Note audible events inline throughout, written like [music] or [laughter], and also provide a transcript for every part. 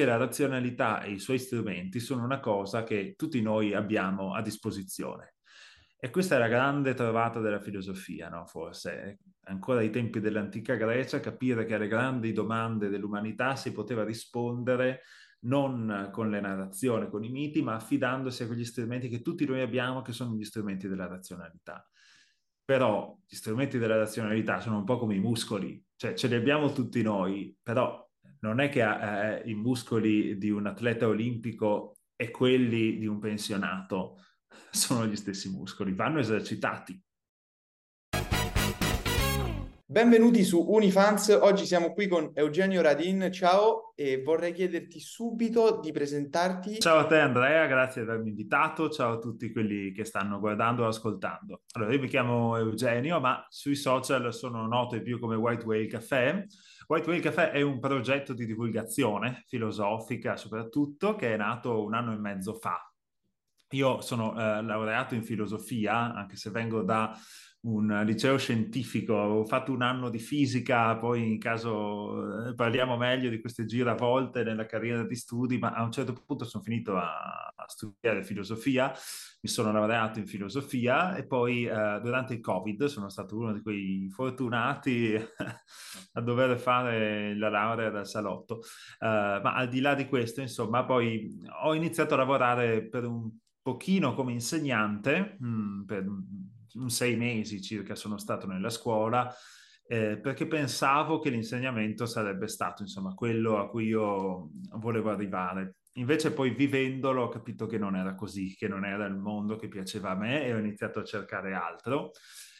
la razionalità e i suoi strumenti sono una cosa che tutti noi abbiamo a disposizione. E questa è la grande trovata della filosofia, no? Forse, ancora ai tempi dell'antica Grecia, capire che alle grandi domande dell'umanità si poteva rispondere non con le narrazioni, con i miti, ma affidandosi a quegli strumenti che tutti noi abbiamo, che sono gli strumenti della razionalità. Però gli strumenti della razionalità sono un po' come i muscoli, cioè ce li abbiamo tutti noi, però non è che eh, i muscoli di un atleta olimpico e quelli di un pensionato [laughs] sono gli stessi muscoli, vanno esercitati. Benvenuti su Unifans, oggi siamo qui con Eugenio Radin, ciao e vorrei chiederti subito di presentarti. Ciao a te Andrea, grazie di avermi invitato, ciao a tutti quelli che stanno guardando o ascoltando. Allora io mi chiamo Eugenio ma sui social sono noto più come White Whale Café. White Whale Café è un progetto di divulgazione filosofica soprattutto che è nato un anno e mezzo fa. Io sono eh, laureato in filosofia, anche se vengo da un liceo scientifico, ho fatto un anno di fisica, poi in caso eh, parliamo meglio di queste giravolte nella carriera di studi, ma a un certo punto sono finito a, a studiare filosofia, mi sono laureato in filosofia e poi eh, durante il Covid sono stato uno di quei fortunati [laughs] a dover fare la laurea dal salotto. Uh, ma al di là di questo, insomma, poi ho iniziato a lavorare per un pochino come insegnante, mh, mm, per un sei mesi circa sono stato nella scuola eh, perché pensavo che l'insegnamento sarebbe stato insomma quello a cui io volevo arrivare. Invece poi vivendolo ho capito che non era così, che non era il mondo che piaceva a me e ho iniziato a cercare altro.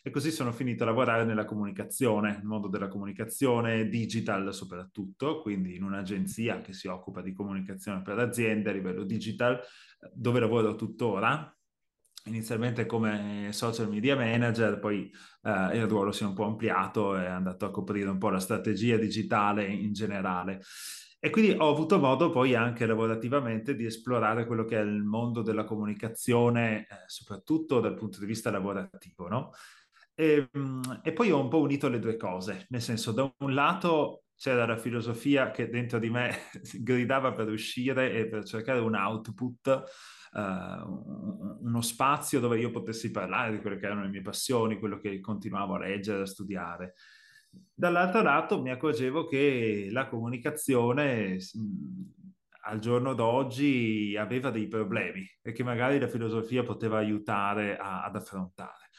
E così sono finito a lavorare nella comunicazione, nel mondo della comunicazione digital soprattutto, quindi in un'agenzia che si occupa di comunicazione per aziende a livello digital, dove lavoro tuttora inizialmente come social media manager, poi eh, il ruolo si è un po' ampliato e è andato a coprire un po' la strategia digitale in generale. E quindi ho avuto modo poi anche lavorativamente di esplorare quello che è il mondo della comunicazione, eh, soprattutto dal punto di vista lavorativo, no? E, mm, e, poi ho un po' unito le due cose, nel senso, da un lato c'era la filosofia che dentro di me [laughs] gridava per uscire e per cercare un output uh, uno spazio dove io potessi parlare di quelle che erano le mie passioni, quello che continuavo a leggere, a studiare. Dall'altro lato mi accorgevo che la comunicazione al giorno d'oggi aveva dei problemi e che magari la filosofia poteva aiutare a, ad affrontare.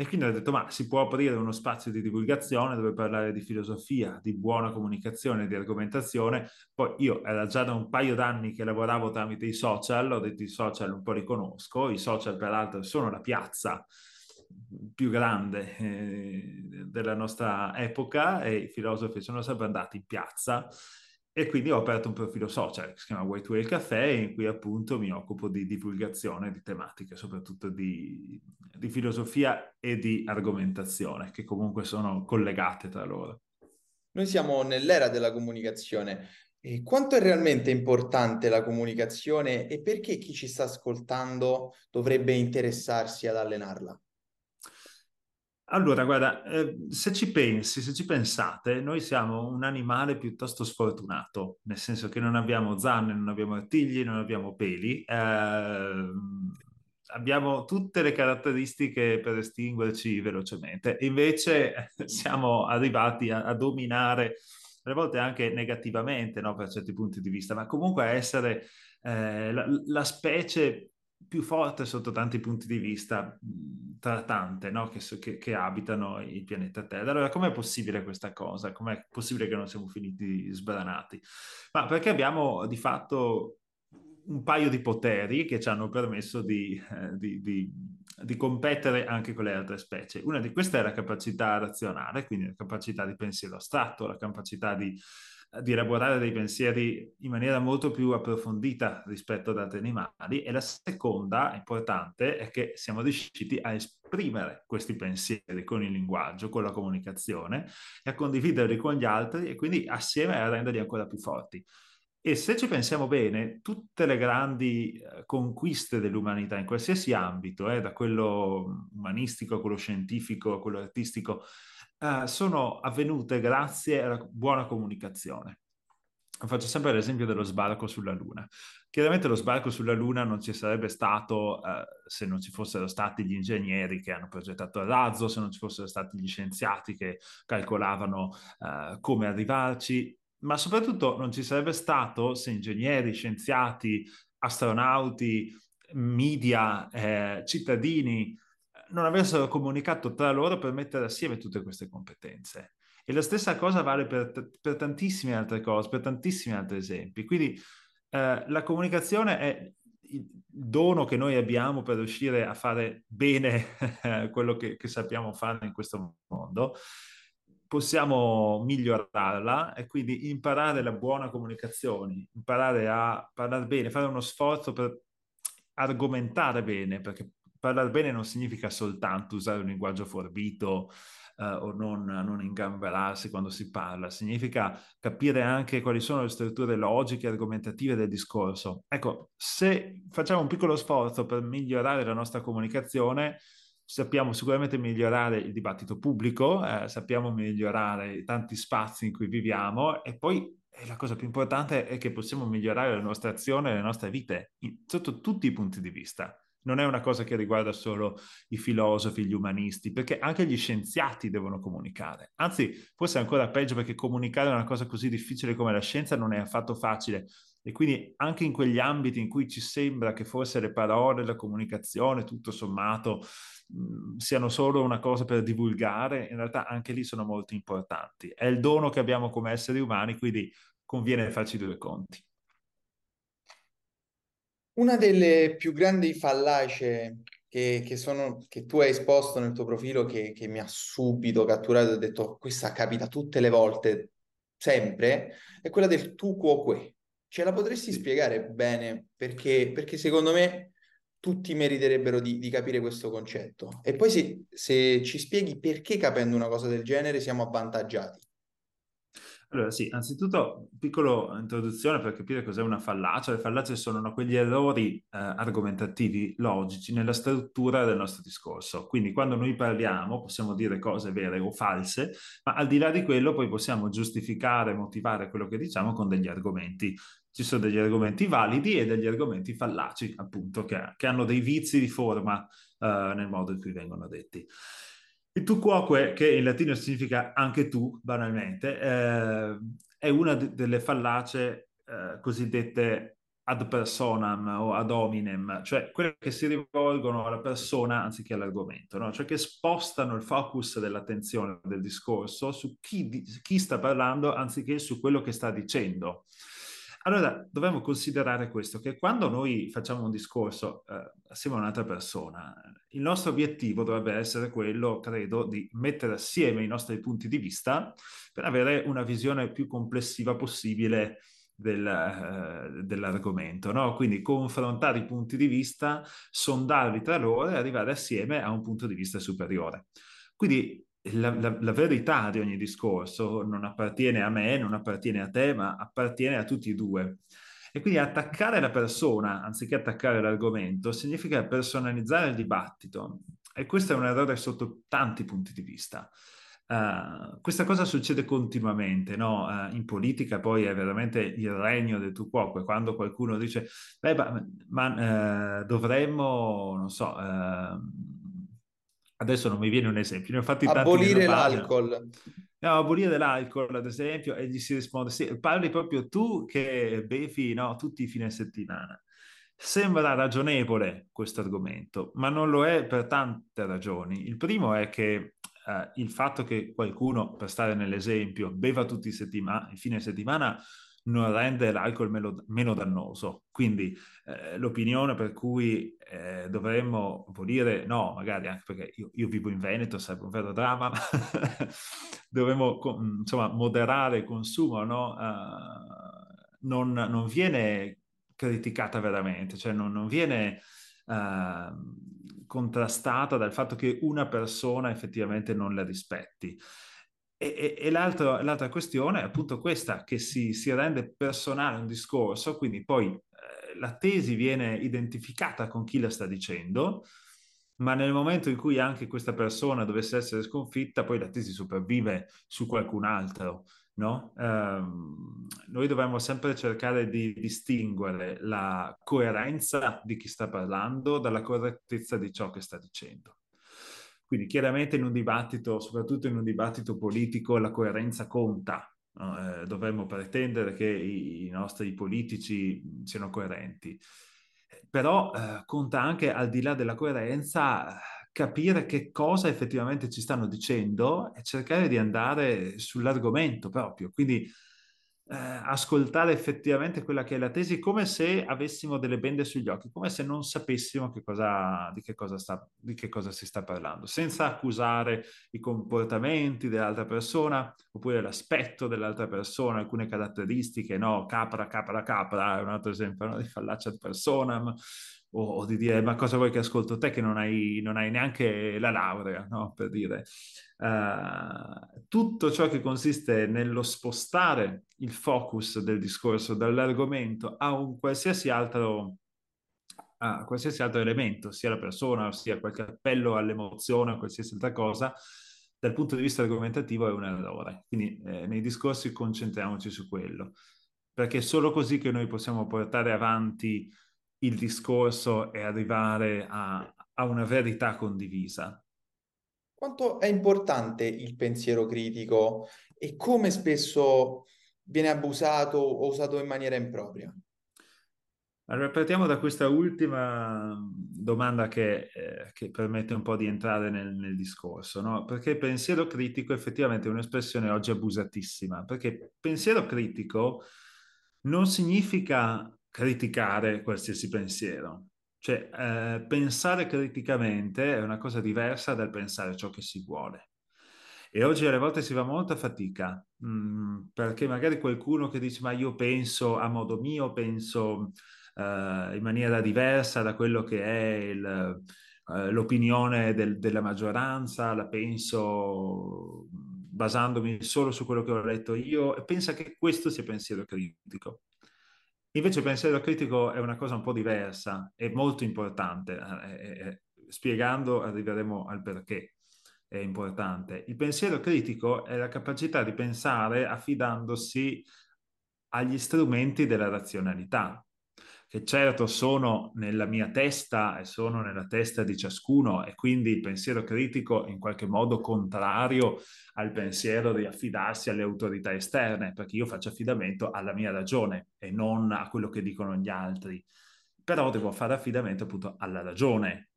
E quindi ho detto, ma si può aprire uno spazio di divulgazione dove parlare di filosofia, di buona comunicazione, di argomentazione. Poi io era già da un paio d'anni che lavoravo tramite i social, ho detto i social un po' li conosco, i social peraltro sono la piazza più grande eh, della nostra epoca e i filosofi sono sempre andati in piazza e quindi ho aperto un profilo social che si chiama White Whale Café in cui appunto mi occupo di divulgazione di tematiche, soprattutto di, di filosofia e di argomentazione, che comunque sono collegate tra loro. Noi siamo nell'era della comunicazione. E quanto è realmente importante la comunicazione e perché chi ci sta ascoltando dovrebbe interessarsi ad allenarla? Allora, guarda, eh, se ci pensi, se ci pensate, noi siamo un animale piuttosto sfortunato, nel senso che non abbiamo zanne, non abbiamo artigli, non abbiamo peli, eh, abbiamo tutte le caratteristiche per estinguerci velocemente. Invece [laughs] siamo arrivati a, a dominare, alle volte anche negativamente, no, per certi punti di vista, ma comunque a essere eh, la, la specie più forte sotto tanti punti di vista tra tante no? che, che, che, abitano il pianeta Terra. Allora, com'è possibile questa cosa? Com'è possibile che non siamo finiti sbranati? Ma perché abbiamo di fatto un paio di poteri che ci hanno permesso di, eh, di, di, di, competere anche con le altre specie. Una di queste è la capacità razionale, quindi la capacità di pensiero astratto, la capacità di di elaborare dei pensieri in maniera molto più approfondita rispetto ad altri animali e la seconda importante è che siamo riusciti a esprimere questi pensieri con il linguaggio, con la comunicazione e a condividerli con gli altri e quindi assieme a renderli ancora più forti. E se ci pensiamo bene, tutte le grandi eh, conquiste dell'umanità in qualsiasi ambito, eh, da quello umanistico a quello scientifico a quello artistico, eh, sono avvenute grazie alla buona comunicazione. faccio sempre l'esempio dello sbarco sulla Luna. Chiaramente lo sbarco sulla Luna non ci sarebbe stato eh, se non ci fossero stati gli ingegneri che hanno progettato il razzo, se non ci fossero stati gli scienziati che calcolavano eh, come arrivarci, ma soprattutto non ci sarebbe stato se ingegneri, scienziati, astronauti, media, eh, cittadini non avessero comunicato tra loro per mettere assieme tutte queste competenze. E la stessa cosa vale per, per tantissime altre cose, per tantissimi altri esempi. Quindi eh, la comunicazione è il dono che noi abbiamo per riuscire a fare bene [laughs] quello che, che sappiamo fare in questo mondo possiamo migliorarla e quindi imparare la buona comunicazione, imparare a parlare bene, fare uno sforzo per argomentare bene, perché parlare bene non significa soltanto usare un linguaggio forbito uh, o non, non ingamberarsi quando si parla, significa capire anche quali sono le strutture logiche e argomentative del discorso. Ecco, se facciamo un piccolo sforzo per migliorare la nostra comunicazione, sappiamo sicuramente migliorare il dibattito pubblico, eh, sappiamo migliorare tanti spazi in cui viviamo e poi eh, la cosa più importante è che possiamo migliorare la nostra azione e le nostre vite in, sotto tutti i punti di vista. Non è una cosa che riguarda solo i filosofi, gli umanisti, perché anche gli scienziati devono comunicare. Anzi, forse è ancora peggio perché comunicare una cosa così difficile come la scienza non è affatto facile. E quindi anche in quegli ambiti in cui ci sembra che forse le parole, la comunicazione, tutto sommato, mh, siano solo una cosa per divulgare, in realtà anche lì sono molto importanti. È il dono che abbiamo come esseri umani, quindi conviene farci due conti. Una delle più grandi fallacie che, che, sono, che tu hai esposto nel tuo profilo che, che mi ha subito catturato e ho detto questa capita tutte le volte, sempre, è quella del tu quoque. Ce la potresti spiegare bene? Perché, perché secondo me tutti meriterebbero di, di capire questo concetto. E poi se, se ci spieghi perché capendo una cosa del genere siamo avvantaggiati. Allora, sì, anzitutto, piccola introduzione per capire cos'è una fallacia. Le fallacie sono quegli errori eh, argomentativi logici nella struttura del nostro discorso. Quindi, quando noi parliamo, possiamo dire cose vere o false, ma al di là di quello, poi possiamo giustificare, motivare quello che diciamo con degli argomenti. Ci sono degli argomenti validi e degli argomenti fallaci, appunto, che, che hanno dei vizi di forma eh, nel modo in cui vengono detti. Il tu quoque, che in latino significa anche tu, banalmente, eh, è una de- delle fallacie eh, cosiddette ad personam o ad hominem, cioè quelle che si rivolgono alla persona anziché all'argomento, no? cioè che spostano il focus dell'attenzione del discorso su chi, di- chi sta parlando anziché su quello che sta dicendo. Allora, dobbiamo considerare questo, che quando noi facciamo un discorso eh, assieme a un'altra persona, il nostro obiettivo dovrebbe essere quello, credo, di mettere assieme i nostri punti di vista per avere una visione più complessiva possibile del, eh, dell'argomento, no? Quindi confrontare i punti di vista, sondarli tra loro e arrivare assieme a un punto di vista superiore. Quindi la, la, la, verità di ogni discorso non appartiene a me, non appartiene a te, ma appartiene a tutti e due. E quindi attaccare la persona anziché attaccare l'argomento significa personalizzare il dibattito. E questo è un errore sotto tanti punti di vista. Uh, questa cosa succede continuamente, no? Uh, in politica poi è veramente il regno del tu quoque, quando qualcuno dice, beh, ma, ma uh, dovremmo, non so, adesso non mi viene un esempio, ne ho fatti tanti. Abolire l'alcol. No, abolire l'alcol, ad esempio, e gli si risponde, sì, parli proprio tu che bevi no, tutti i fine settimana. Sembra ragionevole questo argomento, ma non lo è per tante ragioni. Il primo è che eh, il fatto che qualcuno, per stare nell'esempio, beva tutti i, settima- fine settimana non rende l'alcol meno, meno dannoso. Quindi eh, l'opinione per cui eh, dovremmo abolire, no, magari anche perché io, io, vivo in Veneto, sarebbe un vero dramma, [laughs] dovremmo insomma moderare il consumo, no? Uh, non, non, viene criticata veramente, cioè non, non viene uh, contrastata dal fatto che una persona effettivamente non la rispetti. E, e, e l'altra questione è appunto questa, che si, si, rende personale un discorso, quindi poi eh, la tesi viene identificata con chi la sta dicendo, ma nel momento in cui anche questa persona dovesse essere sconfitta, poi la tesi sopravvive su qualcun altro no? Um, noi dovremmo sempre cercare di distinguere la coerenza di chi sta parlando dalla correttezza di ciò che sta dicendo. Quindi chiaramente in un dibattito, soprattutto in un dibattito politico, la coerenza conta. No? Eh, dovremmo pretendere che i, i, nostri politici siano coerenti. Però eh, conta anche, al di là della coerenza, capire che cosa effettivamente ci stanno dicendo e cercare di andare sull'argomento proprio. Quindi eh, ascoltare effettivamente quella che è la tesi come se avessimo delle bende sugli occhi, come se non sapessimo che cosa, di, che cosa sta, di che cosa si sta parlando, senza accusare i comportamenti dell'altra persona oppure l'aspetto dell'altra persona, alcune caratteristiche, no, capra, capra, capra, è un altro esempio no? di fallacia di persona, o, di dire ma cosa vuoi che ascolto te che non hai, non hai neanche la laurea, no? per dire. Uh, tutto ciò che consiste nello spostare il focus del discorso dall'argomento a un qualsiasi altro, a qualsiasi altro elemento, sia la persona, sia qualche appello all'emozione o qualsiasi altra cosa, dal punto di vista argomentativo è un errore. Quindi eh, nei discorsi concentriamoci su quello, perché è solo così che noi possiamo portare avanti il discorso e arrivare a, a una verità condivisa. Quanto è importante il pensiero critico e come spesso viene abusato o usato in maniera impropria? Allora, partiamo da questa ultima domanda che, eh, che permette un po' di entrare nel, nel discorso, no? Perché pensiero critico effettivamente è un'espressione oggi abusatissima, perché pensiero critico non significa criticare qualsiasi pensiero. Cioè, eh, pensare criticamente è una cosa diversa dal pensare ciò che si vuole. E oggi alle volte si fa molta fatica, mh, mm, perché magari qualcuno che dice ma io penso a modo mio, penso uh, in maniera diversa da quello che è il, uh, l'opinione del, della maggioranza, la penso basandomi solo su quello che ho letto io e pensa che questo sia pensiero critico. Invece il pensiero critico è una cosa un po' diversa, è molto importante. Eh, eh, spiegando arriveremo al perché è importante. Il pensiero critico è la capacità di pensare affidandosi agli strumenti della razionalità, che certo sono nella mia testa e sono nella testa di ciascuno e quindi il pensiero critico in qualche modo contrario al pensiero di affidarsi alle autorità esterne, perché io faccio affidamento alla mia ragione e non a quello che dicono gli altri. Però devo fare affidamento appunto alla ragione.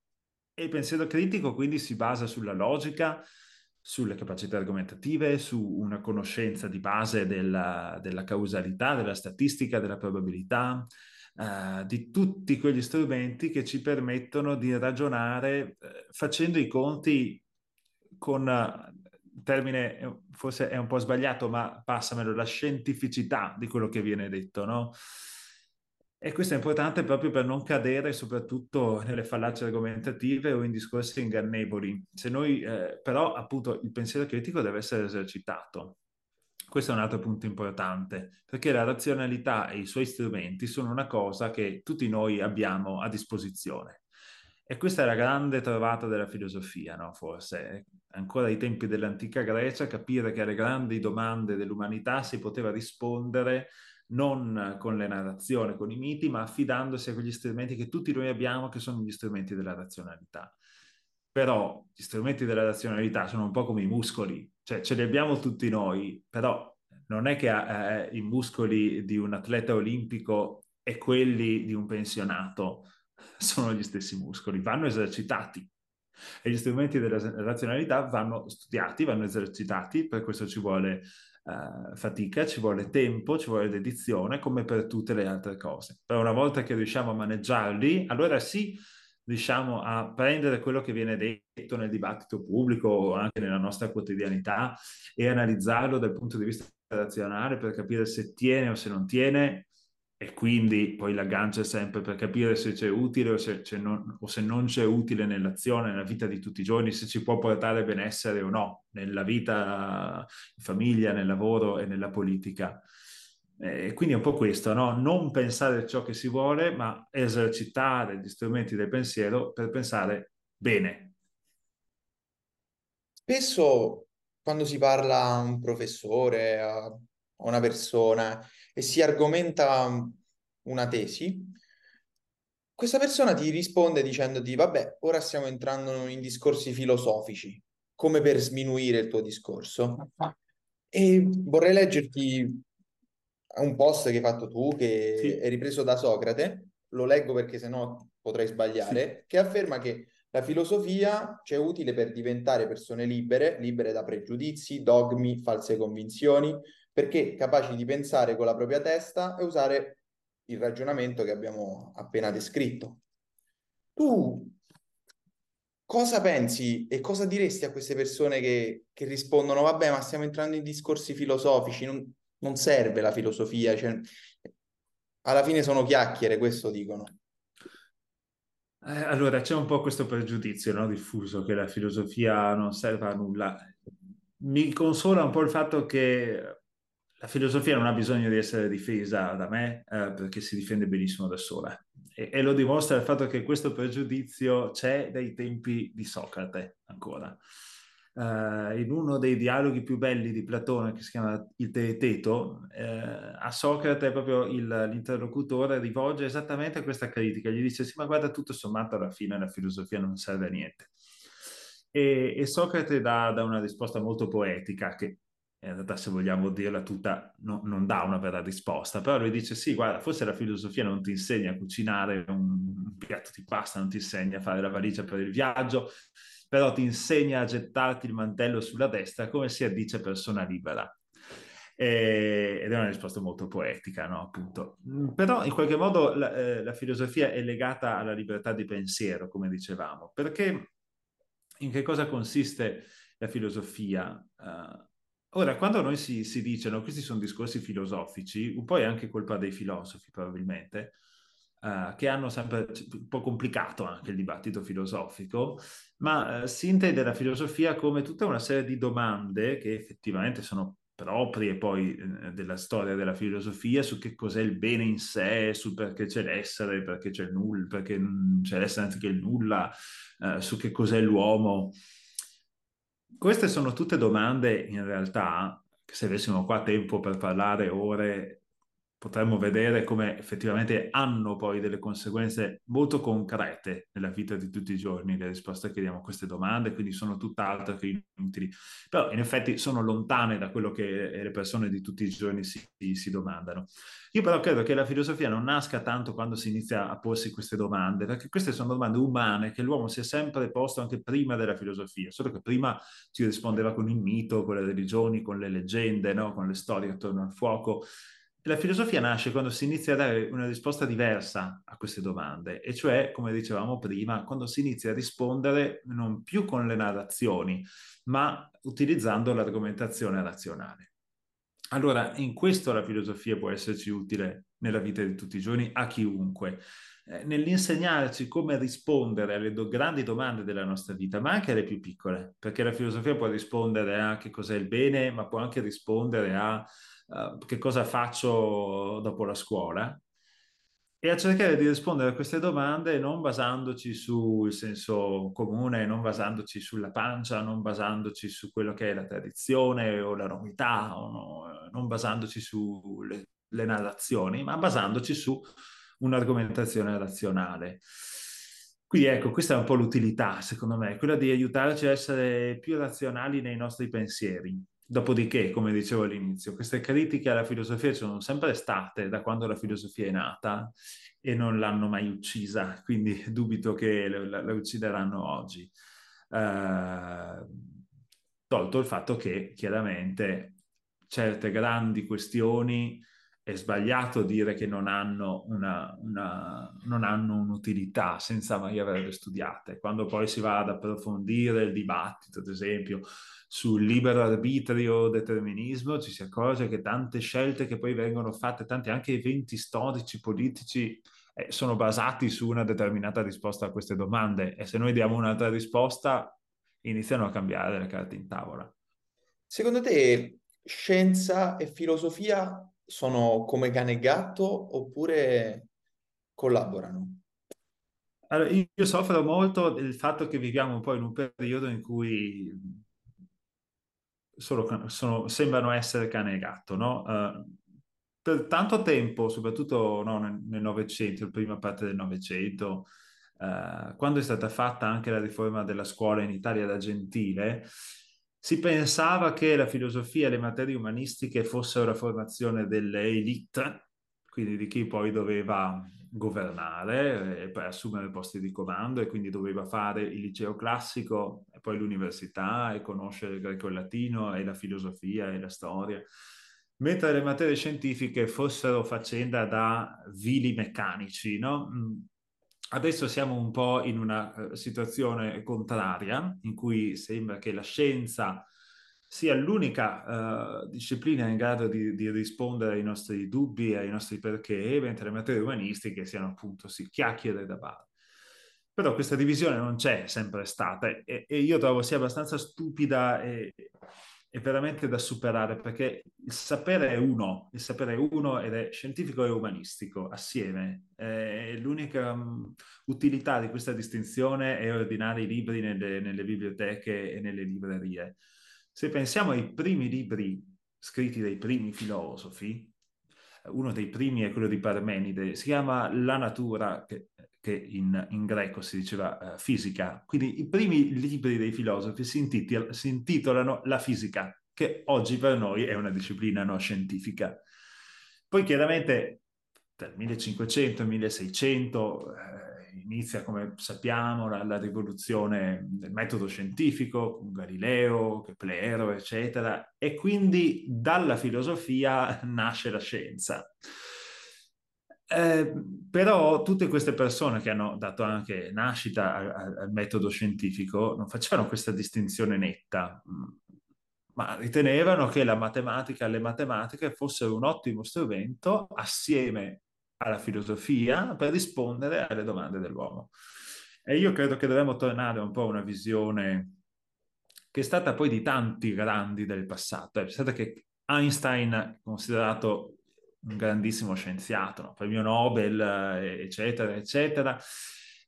E il pensiero critico quindi si basa sulla logica, sulle capacità argomentative, su una conoscenza di base della, della causalità, della statistica, della probabilità, uh, di tutti quegli strumenti che ci permettono di ragionare uh, facendo i conti con, uh, termine forse è un po' sbagliato, ma passamelo, la scientificità di quello che viene detto, no? E questo è importante proprio per non cadere soprattutto nelle fallacie argomentative o in discorsi ingannevoli. Se noi, eh, però, appunto, il pensiero critico deve essere esercitato. Questo è un altro punto importante, perché la razionalità e i suoi strumenti sono una cosa che tutti noi abbiamo a disposizione. E questa è la grande trovata della filosofia, no? forse. Ancora ai tempi dell'antica Grecia, capire che alle grandi domande dell'umanità si poteva rispondere non con le narrazioni, con i miti, ma affidandosi a quegli strumenti che tutti noi abbiamo, che sono gli strumenti della razionalità. Però gli strumenti della razionalità sono un po' come i muscoli, cioè ce li abbiamo tutti noi, però non è che eh, i muscoli di un atleta olimpico e quelli di un pensionato [laughs] sono gli stessi muscoli, vanno esercitati. E gli strumenti della razionalità vanno studiati, vanno esercitati, per questo ci vuole uh, fatica, ci vuole tempo, ci vuole dedizione, come per tutte le altre cose. Però una volta che riusciamo a maneggiarli, allora sì, riusciamo a prendere quello che viene detto nel dibattito pubblico o anche nella nostra quotidianità e analizzarlo dal punto di vista razionale per capire se tiene o se non tiene e quindi poi l'aggancio è sempre per capire se c'è utile o se, c'è non, o se non c'è utile nell'azione, nella vita di tutti i giorni, se ci può portare benessere o no, nella vita in famiglia, nel lavoro e nella politica. E quindi è un po' questo, no? non pensare ciò che si vuole, ma esercitare gli strumenti del pensiero per pensare bene. Spesso quando si parla a un professore, a a una persona e si argomenta una tesi, questa persona ti risponde dicendoti, vabbè, ora stiamo entrando in discorsi filosofici, come per sminuire il tuo discorso. E vorrei leggerti un post che hai fatto tu, che sì. è ripreso da Socrate, lo leggo perché sennò potrei sbagliare, sì. che afferma che la filosofia ci è utile per diventare persone libere, libere da pregiudizi, dogmi, false convinzioni, perché capaci di pensare con la propria testa e usare il ragionamento che abbiamo appena descritto. Tu cosa pensi e cosa diresti a queste persone che, che rispondono, vabbè, ma stiamo entrando in discorsi filosofici, non, non serve la filosofia, cioè, alla fine sono chiacchiere, questo dicono. Eh, allora, c'è un po' questo pregiudizio no, diffuso che la filosofia non serve a nulla. Mi consola un po' il fatto che la filosofia non ha bisogno di essere difesa da me eh, perché si difende benissimo da sola. E, e, lo dimostra il fatto che questo pregiudizio c'è dai tempi di Socrate ancora. Uh, in uno dei dialoghi più belli di Platone, che si chiama Il Teeteto, uh, a Socrate proprio il, l'interlocutore rivolge esattamente questa critica, gli dice sì ma guarda tutto sommato alla fine la filosofia non serve a niente. E, e Socrate dà, dà, una risposta molto poetica che in realtà se vogliamo dirla tutta no, non dà una vera risposta, però lui dice sì, guarda, forse la filosofia non ti insegna a cucinare un, un piatto di pasta, non ti insegna a fare la valigia per il viaggio, però ti insegna a gettarti il mantello sulla destra come si addice persona libera. E, ed è una risposta molto poetica, no? Appunto. Mm, però in qualche modo la, eh, la filosofia è legata alla libertà di pensiero, come dicevamo, perché in che cosa consiste la filosofia? Uh, Ora, quando noi si, si dicono questi sono discorsi filosofici, un po' è anche colpa dei filosofi probabilmente, uh, che hanno sempre un po' complicato anche il dibattito filosofico, ma uh, si intende la filosofia come tutta una serie di domande che effettivamente sono proprie poi eh, della storia della filosofia su che cos'è il bene in sé, su perché c'è l'essere, perché c'è il nulla, perché c'è l'essere anziché il nulla, uh, su che cos'è l'uomo. Queste sono tutte domande in realtà, se avessimo qua tempo per parlare ore, potremmo vedere come effettivamente hanno poi delle conseguenze molto concrete nella vita di tutti i giorni le risposte che diamo a queste domande, quindi sono tutt'altro che inutili, però in effetti sono lontane da quello che le persone di tutti i giorni si, si domandano. Io però credo che la filosofia non nasca tanto quando si inizia a porsi queste domande, perché queste sono domande umane che l'uomo si è sempre posto anche prima della filosofia, solo che prima ci rispondeva con il mito, con le religioni, con le leggende, no? con le storie attorno al fuoco. La filosofia nasce quando si inizia a dare una risposta diversa a queste domande, e cioè, come dicevamo prima, quando si inizia a rispondere non più con le narrazioni, ma utilizzando l'argomentazione razionale. Allora, in questo la filosofia può esserci utile nella vita di tutti i giorni a chiunque, eh, nell'insegnarci come rispondere alle do- grandi domande della nostra vita, ma anche alle più piccole, perché la filosofia può rispondere a che cos'è il bene, ma può anche rispondere a uh, che cosa faccio dopo la scuola e a cercare di rispondere a queste domande non basandoci sul senso comune, non basandoci sulla pancia, non basandoci su quello che è la tradizione o la novità, o no, non basandoci sulle narrazioni, ma basandoci su un'argomentazione razionale. Quindi ecco, questa è un po' l'utilità, secondo me, quella di aiutarci a essere più razionali nei nostri pensieri. Dopodiché, come dicevo all'inizio, queste critiche alla filosofia ci sono sempre state da quando la filosofia è nata e non l'hanno mai uccisa, [laughs] quindi dubito che la, uccideranno oggi. Uh, tolto il fatto che chiaramente certe grandi questioni è sbagliato dire che non hanno, una, una, non hanno un'utilità senza mai averle studiate. Quando poi si va ad approfondire il dibattito, ad esempio, sul libero arbitrio determinismo, ci si accorge che tante scelte che poi vengono fatte, tanti anche eventi storici, politici, eh, sono basati su una determinata risposta a queste domande e se noi diamo un'altra risposta iniziano a cambiare le carte in tavola. Secondo te scienza e filosofia sono come cane e gatto oppure collaborano? Allora, io soffro molto del fatto che viviamo un po' in un periodo in cui solo, sono, sembrano essere cane e gatto, no? Uh, per tanto tempo, soprattutto no, nel Novecento, la prima parte del Novecento, uh, quando è stata fatta anche la riforma della scuola in Italia da Gentile, si pensava che la filosofia e le materie umanistiche fossero la formazione delle elite, quindi di chi poi doveva governare e poi assumere posti di comando e quindi doveva fare il liceo classico e poi l'università e conoscere il greco e il latino e la filosofia e la storia, mentre le materie scientifiche fossero faccenda da vili meccanici, no? Adesso siamo un po' in una uh, situazione contraria, in cui sembra che la scienza sia l'unica uh, disciplina in grado di, di, rispondere ai nostri dubbi ai nostri perché, mentre le materie umanistiche siano appunto sì, chiacchiere da bar. Però questa divisione non c'è sempre stata e, e io trovo sia abbastanza stupida e, e, veramente da superare perché il sapere è uno, il sapere è uno ed è scientifico e umanistico assieme. E l'unica um, utilità di questa distinzione è ordinare i libri nelle, nelle biblioteche e nelle librerie se pensiamo ai primi libri scritti dai primi filosofi, uno dei primi è quello di Parmenide, si chiama La natura, che, che in, in, greco si diceva uh, fisica. Quindi i primi libri dei filosofi si, intitol- si, intitolano La fisica, che oggi per noi è una disciplina no scientifica. Poi chiaramente dal 1500 al 1600 eh, inizia, come sappiamo, la, la, rivoluzione del metodo scientifico con Galileo, Keplero, eccetera, e quindi dalla filosofia nasce la scienza. Eh, però tutte queste persone che hanno dato anche nascita al, metodo scientifico non facevano questa distinzione netta, ma ritenevano che la matematica e le matematiche fossero un ottimo strumento assieme alla filosofia per rispondere alle domande dell'uomo. E io credo che dovremmo tornare un po' a una visione che è stata poi di tanti grandi del passato. È stata che Einstein, considerato un grandissimo scienziato, no? premio Nobel, eccetera, eccetera,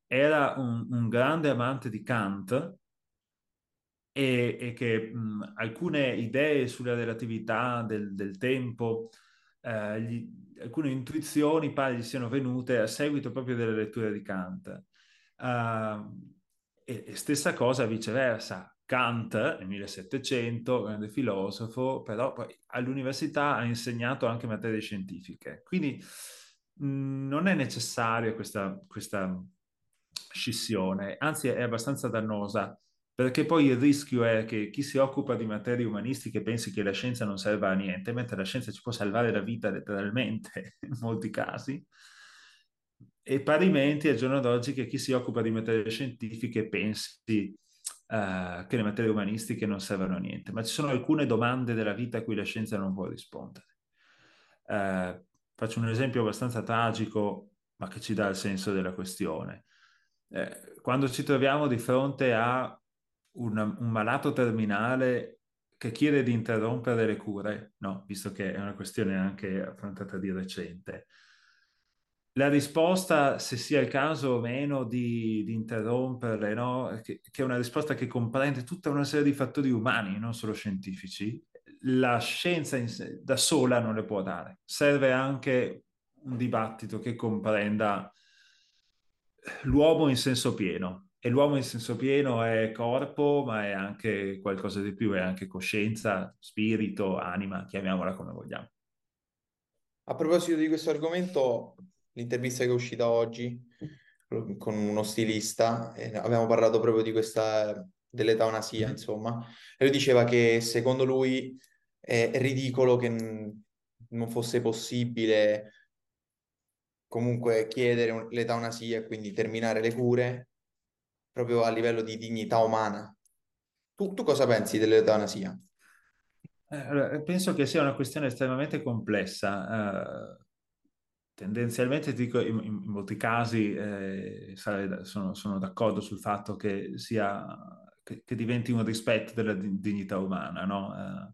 era un, un grande amante di Kant e, e che mh, alcune idee sulla relatività del, del tempo eh, gli, alcune intuizioni pare gli siano venute a seguito proprio delle letture di Kant. Uh, e, e, stessa cosa viceversa. Kant nel 1700, grande filosofo, però poi all'università ha insegnato anche materie scientifiche. Quindi non è necessaria questa, questa scissione, anzi è abbastanza dannosa perché poi il rischio è che chi si occupa di materie umanistiche pensi che la scienza non serva a niente, mentre la scienza ci può salvare la vita letteralmente [laughs] in molti casi. E parimenti al giorno d'oggi che chi si occupa di materie scientifiche pensi uh, che le materie umanistiche non servono a niente, ma ci sono alcune domande della vita a cui la scienza non può rispondere. Uh, faccio un esempio abbastanza tragico, ma che ci dà il senso della questione. Eh, quando ci troviamo di fronte a un, un malato terminale che chiede di interrompere le cure, no, visto che è una questione anche affrontata di recente. La risposta, se sia il caso o meno di, di interromperle, no? che, che, è una risposta che comprende tutta una serie di fattori umani, non solo scientifici, la scienza sé, da sola non le può dare. Serve anche un dibattito che comprenda l'uomo in senso pieno, e l'uomo in senso pieno è corpo, ma è anche qualcosa di più, è anche coscienza, spirito, anima, chiamiamola come vogliamo. A proposito di questo argomento, l'intervista che è uscita oggi con uno stilista, abbiamo parlato proprio di questa dell'eutanasia, mm-hmm. insomma, e lui diceva che secondo lui è ridicolo che non fosse possibile comunque chiedere l'eutanasia e quindi terminare le cure proprio a livello di dignità umana. Tu, tu cosa pensi dell'eutanasia? Eh, penso che sia una questione estremamente complessa. Uh, tendenzialmente dico, in, in, molti casi eh, sono, sono, d'accordo sul fatto che, sia, che, che, diventi un rispetto della dignità umana, no? Uh,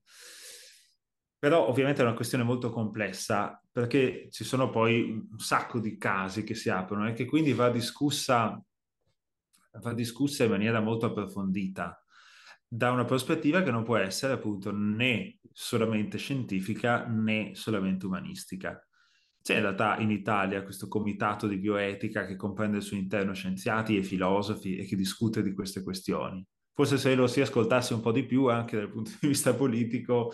però ovviamente è una questione molto complessa perché ci sono poi un sacco di casi che si aprono e che quindi va discussa va discussa in maniera molto approfondita. da una prospettiva che non può essere appunto né solamente scientifica né solamente umanistica. C'è in realtà in Italia questo comitato di bioetica che comprende al suo interno scienziati e filosofi e che discute di queste questioni. Forse se lo si ascoltasse un po' di più anche dal punto di vista politico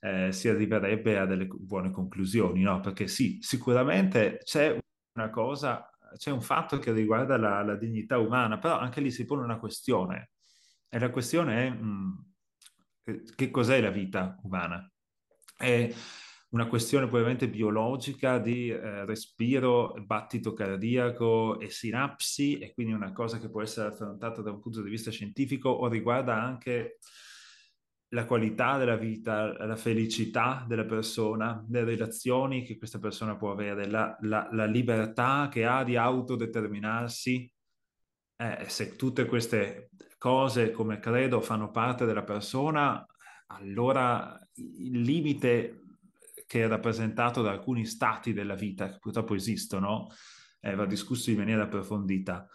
eh, si arriverebbe a delle buone conclusioni, no? Perché sì, sicuramente c'è una cosa, c'è un fatto che riguarda la, la dignità umana, però anche lì si pone una questione. E la questione è mh, mm, che cos'è la vita umana? È una questione probabilmente biologica di eh, respiro, battito cardiaco e sinapsi, e quindi una cosa che può essere affrontata da un punto di vista scientifico o riguarda anche la qualità della vita, la felicità della persona, le relazioni che questa persona può avere, la, la, la libertà che ha di autodeterminarsi. Eh, se tutte queste cose, come credo, fanno parte della persona, allora il limite che è rappresentato da alcuni stati della vita, che purtroppo esistono, eh, va discusso in maniera approfondita.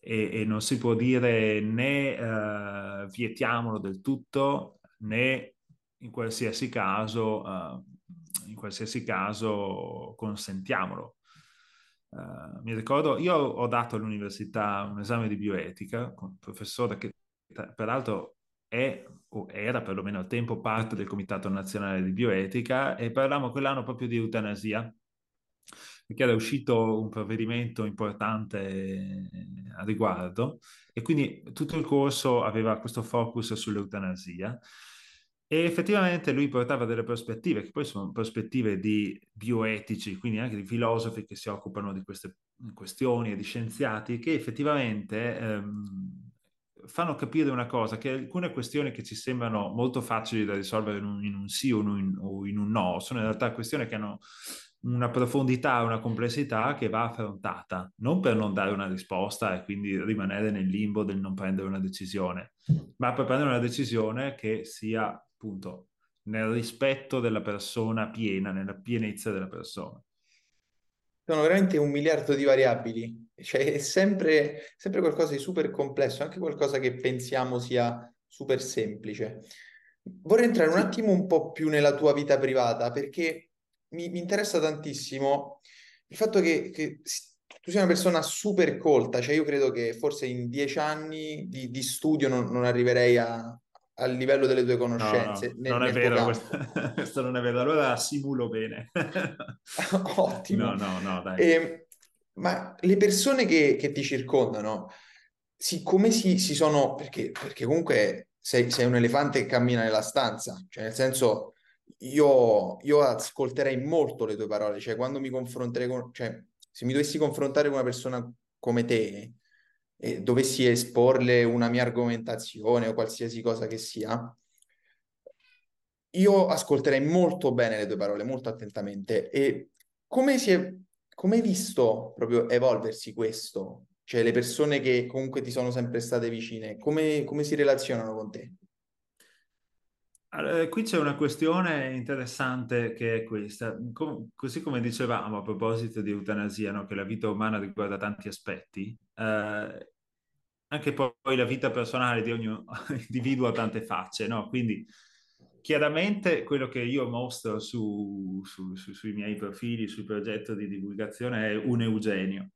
E, e non si può dire né eh, vietiamolo del tutto, né in qualsiasi caso, uh, in qualsiasi caso consentiamolo. Uh, mi ricordo, io ho dato all'università un esame di bioetica con un professore che peraltro è o era perlomeno al tempo parte del Comitato Nazionale di Bioetica e parlavamo quell'anno proprio di eutanasia perché era uscito un provvedimento importante a riguardo e quindi tutto il corso aveva questo focus sull'eutanasia. E effettivamente lui portava delle prospettive, che poi sono prospettive di bioetici, quindi anche di filosofi che si occupano di queste questioni e di scienziati, che effettivamente ehm, fanno capire una cosa, che alcune questioni che ci sembrano molto facili da risolvere in un, in un sì o in un, o in un no, sono in realtà questioni che hanno una profondità, una complessità che va affrontata, non per non dare una risposta e quindi rimanere nel limbo del non prendere una decisione, ma per prendere una decisione che sia appunto nel rispetto della persona piena, nella pienezza della persona. Sono veramente un miliardo di variabili, cioè è sempre, sempre qualcosa di super complesso, anche qualcosa che pensiamo sia super semplice. Vorrei entrare un attimo un po' più nella tua vita privata perché mi, mi interessa tantissimo il fatto che, che, tu sei una persona super colta, cioè io credo che forse in dieci anni di, di studio non, non arriverei a, al livello delle tue conoscenze. No, no, non è vero, questo, [laughs] questo, non è vero, allora simulo bene. [laughs] Ottimo. No, no, no, dai. E, ehm, ma le persone che, che ti circondano, si, come si, si sono... Perché, perché comunque sei, sei, un elefante che cammina nella stanza, cioè nel senso io, io ascolterei molto le tue parole, cioè quando mi confronterei con... Cioè, se mi dovessi confrontare con una persona come te, e dovessi esporle una mia argomentazione o qualsiasi cosa che sia, io ascolterei molto bene le tue parole, molto attentamente. E come si è, come hai visto proprio evolversi questo? Cioè le persone che comunque ti sono sempre state vicine, come, come si relazionano con te? Allora, qui c'è una questione interessante che è questa. Com- così come dicevamo a proposito di eutanasia, no? che la vita umana riguarda tanti aspetti, eh, anche poi la vita personale di ogni [laughs] individuo ha tante facce, no? Quindi chiaramente quello che io mostro su, su, su, sui miei profili, sul progetto di divulgazione è un Eugenio.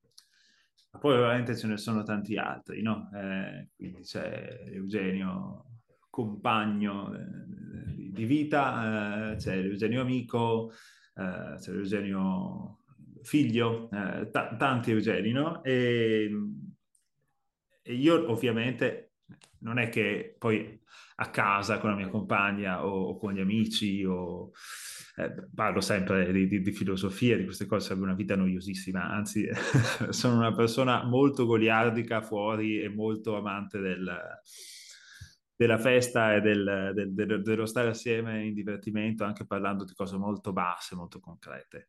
Ma poi ovviamente ce ne sono tanti altri, no? Eh, quindi c'è Eugenio compagno eh, di vita, eh, c'è l'Eugenio amico, eh, c'è l'Eugenio figlio, eh, t- tanti Eugeni, no? E, e, io ovviamente non è che poi a casa con la mia compagna o, o con gli amici o eh, parlo sempre di, di, di, filosofia, di queste cose, sarebbe una vita noiosissima, anzi [laughs] sono una persona molto goliardica fuori e molto amante del della festa e del, del, del, dello stare assieme in divertimento, anche parlando di cose molto basse, molto concrete.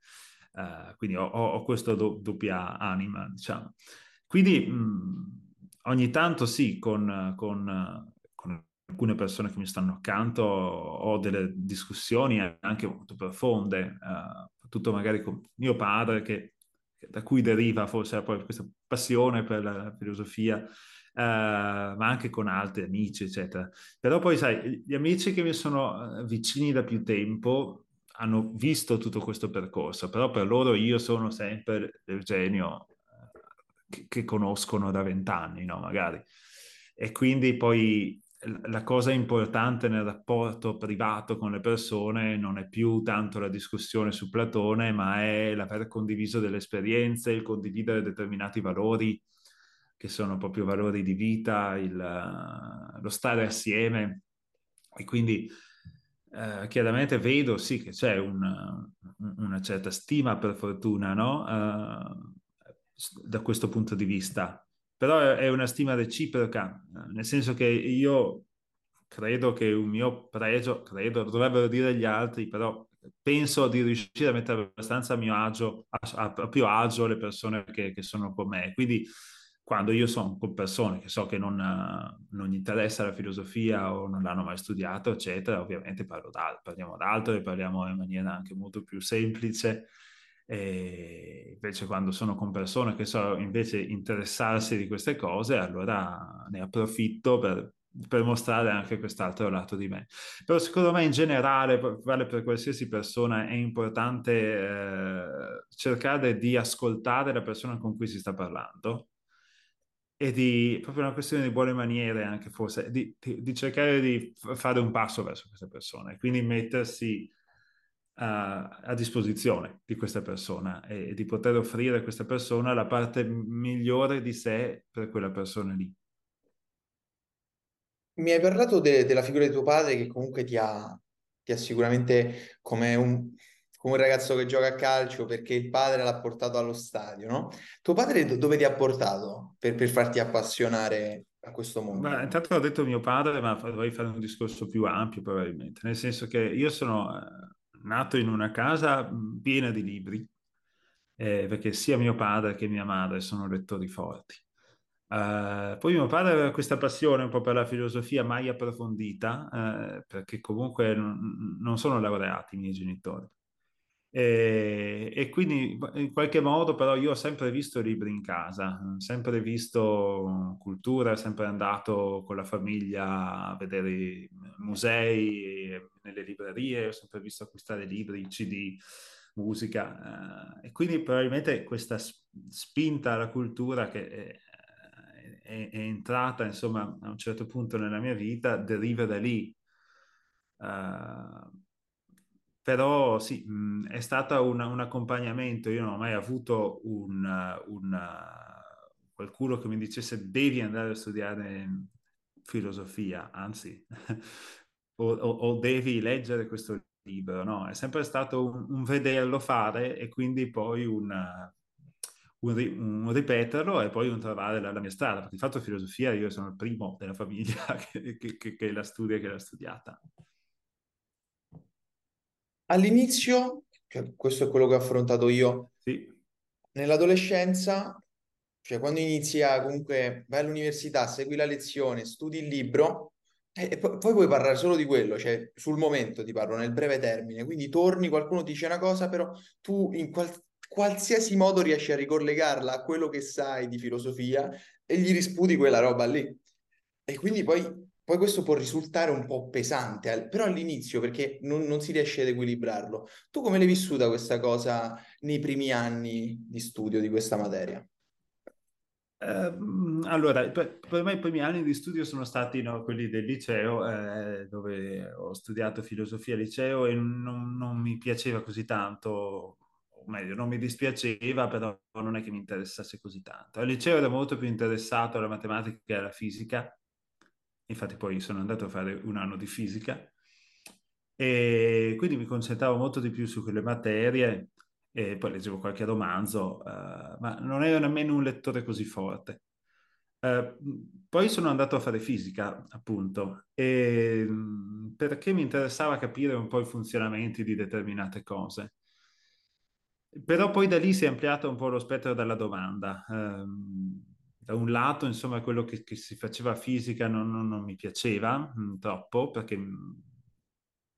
Uh, quindi ho, ho, ho questa do, doppia anima, diciamo. Quindi mh, ogni tanto sì, con, con, con, alcune persone che mi stanno accanto ho delle discussioni anche molto profonde, uh, soprattutto magari con mio padre, che, da cui deriva forse poi questa passione per la filosofia ma anche con altri amici, eccetera. Però poi, sai, gli amici che mi sono eh, vicini da più tempo hanno visto tutto questo percorso, però per loro io sono sempre Eugenio eh, che, che conoscono da vent'anni, no? Magari. E quindi poi la cosa importante nel rapporto privato con le persone non è più tanto la discussione su Platone, ma è l'aver condiviso delle esperienze, il condividere determinati valori che sono proprio valori di vita, il, lo stare assieme. E quindi eh, chiaramente vedo sì che c'è un, una certa stima per fortuna, no? Uh, da questo punto di vista però è una stima reciproca, nel senso che io credo che un mio pregio, credo, dovrebbero dire gli altri, però penso di riuscire a mettere abbastanza a mio agio, a, a proprio agio le persone che, che, sono con me. Quindi quando io sono con persone che so che non, non gli interessa la filosofia o non l'hanno mai studiato, eccetera, ovviamente parlo d'altro, parliamo d'altro e parliamo in maniera anche molto più semplice e invece quando sono con persone che so invece interessarsi di queste cose, allora ne approfitto per, per mostrare anche quest'altro lato di me. Però secondo me in generale, vale per qualsiasi persona, è importante eh, cercare di ascoltare la persona con cui si sta parlando e di, proprio una questione di buone maniere anche forse, di, di, di cercare di fare un passo verso queste persone, quindi mettersi a, a, disposizione di questa persona e, di poter offrire a questa persona la parte migliore di sé per quella persona lì. Mi hai parlato de- della figura di tuo padre che comunque ti ha, ti ha sicuramente come un, come un, ragazzo che gioca a calcio perché il padre l'ha portato allo stadio, no? Tuo padre dove ti ha portato per, per farti appassionare a questo mondo? Beh, intanto ho detto mio padre, ma dovrei fare un discorso più ampio probabilmente, nel senso che io sono eh, nato in una casa piena di libri, eh, perché sia mio padre che mia madre sono lettori forti. Uh, poi mio padre aveva questa passione un po' per la filosofia mai approfondita, uh, perché comunque non, non sono laureati i miei genitori. E, e, quindi in qualche modo però io ho sempre visto libri in casa, sempre visto cultura, sempre andato con la famiglia a vedere musei, nelle librerie, ho sempre visto acquistare libri, CD, musica eh, e quindi probabilmente questa spinta alla cultura che è, è, è, entrata insomma a un certo punto nella mia vita deriva da lì. Uh, però sì, mh, è stato un, un, accompagnamento, io non ho mai avuto un, un, qualcuno che mi dicesse devi andare a studiare filosofia, anzi, [laughs] o, o, o, devi leggere questo libro, no? È sempre stato un, vederlo fare e quindi poi un, ripeterlo e poi un trovare la, la, mia strada, perché di fatto filosofia io sono il primo della famiglia [laughs] che, che, che, che la studia e che l'ha studiata. All'inizio, cioè, questo è quello che ho affrontato io, sì. nell'adolescenza, cioè quando inizi a comunque vai all'università, segui la lezione, studi il libro e, e poi, poi, puoi parlare solo di quello, cioè sul momento ti parlo, nel breve termine, quindi torni, qualcuno ti dice una cosa, però tu in qual- qualsiasi modo riesci a ricollegarla a quello che sai di filosofia e gli risputi quella roba lì. E quindi poi poi questo può risultare un po' pesante, però all'inizio perché non, non, si riesce ad equilibrarlo. Tu come l'hai vissuta questa cosa nei primi anni di studio di questa materia? Uh, allora, per, per, me i primi anni di studio sono stati no, quelli del liceo, eh, dove ho studiato filosofia al liceo e non, non mi piaceva così tanto, o meglio, non mi dispiaceva, però non è che mi interessasse così tanto. Al liceo ero molto più interessato alla matematica e alla fisica, infatti poi sono andato a fare un anno di fisica e quindi mi concentravo molto di più su quelle materie e poi leggevo qualche romanzo, uh, ma non ero nemmeno un lettore così forte. Uh, poi sono andato a fare fisica, appunto, e, perché mi interessava capire un po' i funzionamenti di determinate cose. Però poi da lì si è ampliato un po' lo spettro della domanda. Um, da un lato, insomma, quello che, che si faceva fisica non, non, non mi piaceva mh, mm, troppo, perché mh, mm,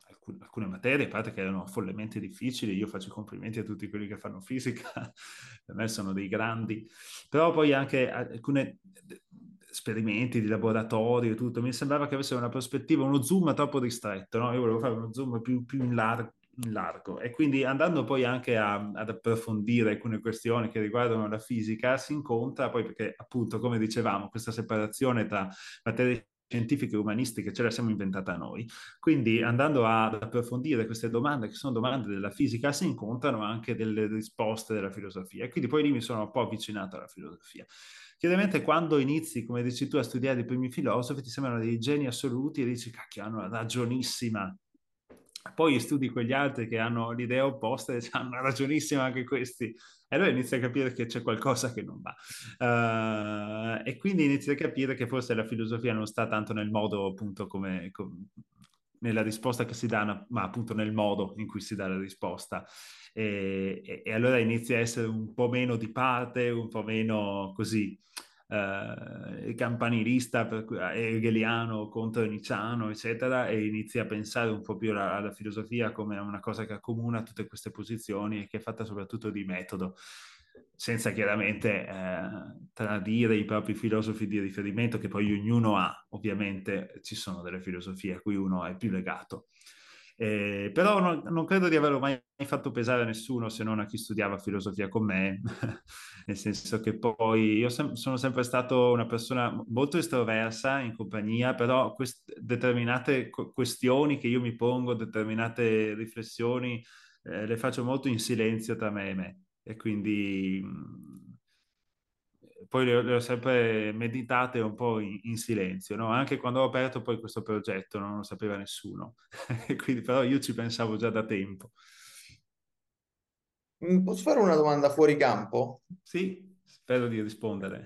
alcune, alcune materie, a parte che erano follemente difficili, io faccio i complimenti a tutti quelli che fanno fisica, [laughs] per me sono dei grandi, però poi anche alcune esperimenti di laboratorio e tutto, mi sembrava che avesse una prospettiva, uno zoom troppo ristretto, no? Io volevo fare uno zoom più, più in, lar- largo e quindi andando poi anche a, ad approfondire alcune questioni che riguardano la fisica, si incontra poi perché appunto, come dicevamo, questa separazione tra materie scientifiche e umanistiche ce la siamo inventata noi. Quindi andando ad approfondire queste domande, che sono domande della fisica, si incontrano anche delle risposte della filosofia. E quindi poi lì mi sono un po' avvicinato alla filosofia. Chiaramente quando inizi, come dici tu, a studiare i primi filosofi, ti sembrano dei geni assoluti e dici, cacchio, hanno ragionissima. Poi studi quegli altri che hanno l'idea opposta e [laughs] hanno ragionissima anche questi. E allora inizi a capire che c'è qualcosa che non va. Uh, e quindi inizi a capire che forse la filosofia non sta tanto nel modo, appunto, come, come nella risposta che si dà, ma appunto nel modo in cui si dà la risposta. E, e, e allora inizia a essere un po' meno di parte, un po' meno così eh, campanilista per, hegeliano contro Nietzscheano, eccetera, e inizi a pensare un po' più alla, alla filosofia come una cosa che accomuna tutte queste posizioni e che è fatta soprattutto di metodo senza chiaramente eh, tradire i propri filosofi di riferimento che poi ognuno ha. Ovviamente ci sono delle filosofie a cui uno è più legato. Eh, però non, non, credo di averlo mai fatto pesare a nessuno se non a chi studiava filosofia con me, [laughs] nel senso che poi io sem- sono sempre stato una persona molto estroversa in compagnia, però quest- determinate co- questioni che io mi pongo, determinate riflessioni, eh, le faccio molto in silenzio tra me e me. E quindi mh, poi le, le, ho sempre meditate un po' in, in silenzio, no? Anche quando ho aperto poi questo progetto non lo sapeva nessuno, [laughs] quindi però io ci pensavo già da tempo. Mm, posso fare una domanda fuori campo? Sì, spero di rispondere.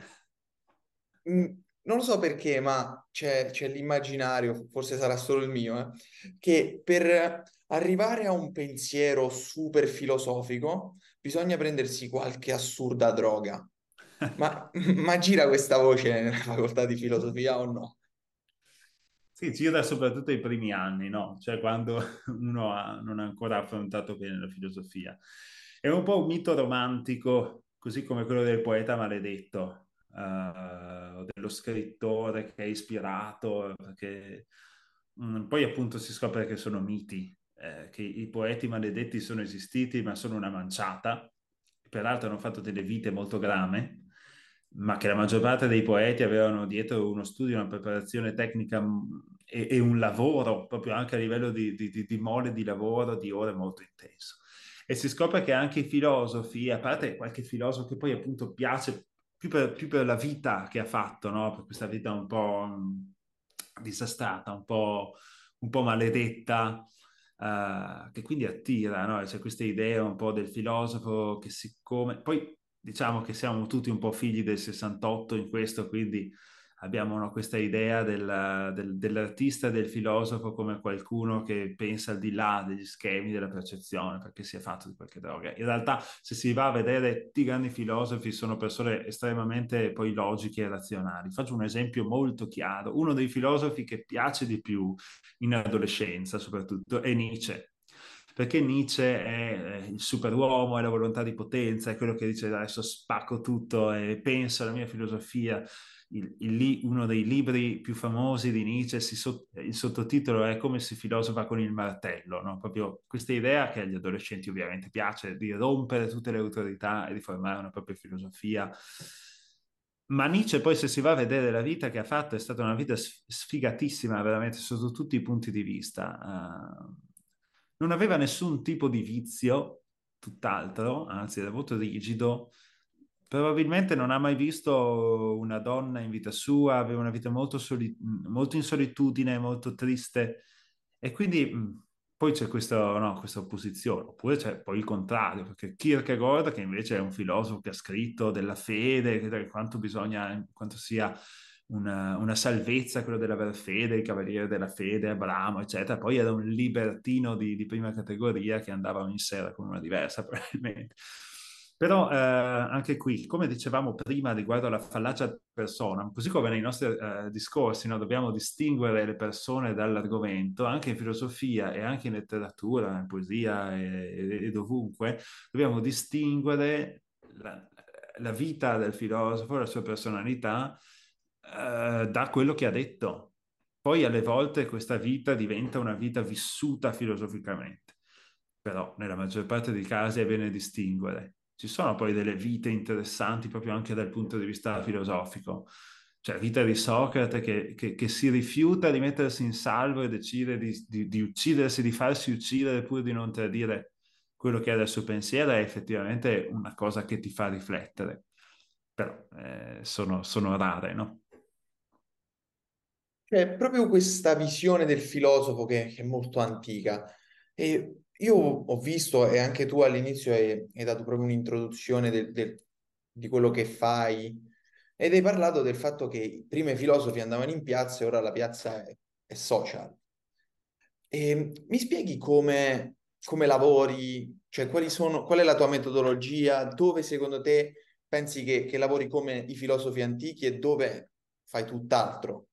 Mm, non lo so perché, ma c'è, c'è l'immaginario, forse sarà solo il mio, eh, che per arrivare a un pensiero super filosofico bisogna prendersi qualche assurda droga. Ma, ma gira questa voce nella facoltà di filosofia o no? Sì, gira soprattutto i primi anni, no? Cioè quando [laughs] uno ha, non ha ancora affrontato bene la filosofia. È un po' un mito romantico, così come quello del poeta maledetto, uh, dello scrittore che è ispirato, perché um, poi appunto si scopre che sono miti, eh, che i poeti maledetti sono esistiti, ma sono una manciata, peraltro hanno fatto delle vite molto grame, ma che la maggior parte dei poeti avevano dietro uno studio, una preparazione tecnica mm, e, e un lavoro, proprio anche a livello di, di, di, di mole di lavoro, di ore molto intenso. E si scopre che anche i filosofi, a parte qualche filosofo che poi appunto piace più per, più per la vita che ha fatto, no? per questa vita un po' um, disastrata, un po', un po maledetta, uh, che quindi attira, no? c'è questa idea un po' del filosofo che siccome... Poi diciamo che siamo tutti un po' figli del 68 in questo, quindi abbiamo no, questa idea del, del, dell'artista del filosofo come qualcuno che pensa al di là degli schemi della percezione perché si è fatto di qualche droga. In realtà, se si va a vedere, tutti i grandi filosofi sono persone estremamente poi logiche e razionali. Faccio un esempio molto chiaro. Uno dei filosofi che piace di più in adolescenza, soprattutto, è Nietzsche perché Nietzsche è il superuomo, è la volontà di potenza, è quello che dice adesso spacco tutto e penso alla mia filosofia. Il, il, uno dei libri più famosi di Nietzsche, si, il sottotitolo è Come si filosofa con il martello, no? proprio questa idea che agli adolescenti ovviamente piace di rompere tutte le autorità e di formare una propria filosofia. Ma Nietzsche poi se si va a vedere la vita che ha fatto è stata una vita sfigatissima veramente sotto tutti i punti di vista. Uh, non aveva nessun tipo di vizio, tutt'altro, anzi era molto rigido. Probabilmente non ha mai visto una donna in vita sua, aveva una vita molto, soli- molto in solitudine, molto triste. E quindi poi c'è questo, no, questa opposizione, oppure c'è poi il contrario, perché Kierkegaard, che invece è un filosofo che ha scritto della fede, quanto bisogna, quanto sia una, una salvezza, quello dell'aver fede, il cavaliere della fede, Abramo, eccetera. Poi era un libertino di, di prima categoria che andava ogni sera con una diversa, [laughs] probabilmente. Però eh, anche qui, come dicevamo prima riguardo alla fallacia persona, così come nei nostri eh, discorsi no, dobbiamo distinguere le persone dall'argomento, anche in filosofia e anche in letteratura, in poesia e, e dovunque, dobbiamo distinguere la, la, vita del filosofo, la sua personalità eh, da quello che ha detto. Poi alle volte questa vita diventa una vita vissuta filosoficamente, però nella maggior parte dei casi è bene distinguere. Ci sono poi delle vite interessanti proprio anche dal punto di vista filosofico cioè vita di Socrate che, che, che, si rifiuta di mettersi in salvo e decide di, di, di, uccidersi, di farsi uccidere pur di non tradire quello che è del suo pensiero, è effettivamente una cosa che ti fa riflettere. Però eh, sono, sono rare, no? C'è proprio questa visione del filosofo che, che, è molto antica. E io ho visto, e anche tu all'inizio hai, hai dato proprio un'introduzione del, del, di quello che fai, ed hai parlato del fatto che prima i filosofi andavano in piazza e ora la piazza è, è social. E mi spieghi come, come lavori, cioè sono, qual è la tua metodologia, dove secondo te pensi che, che lavori come i filosofi antichi e dove fai tutt'altro?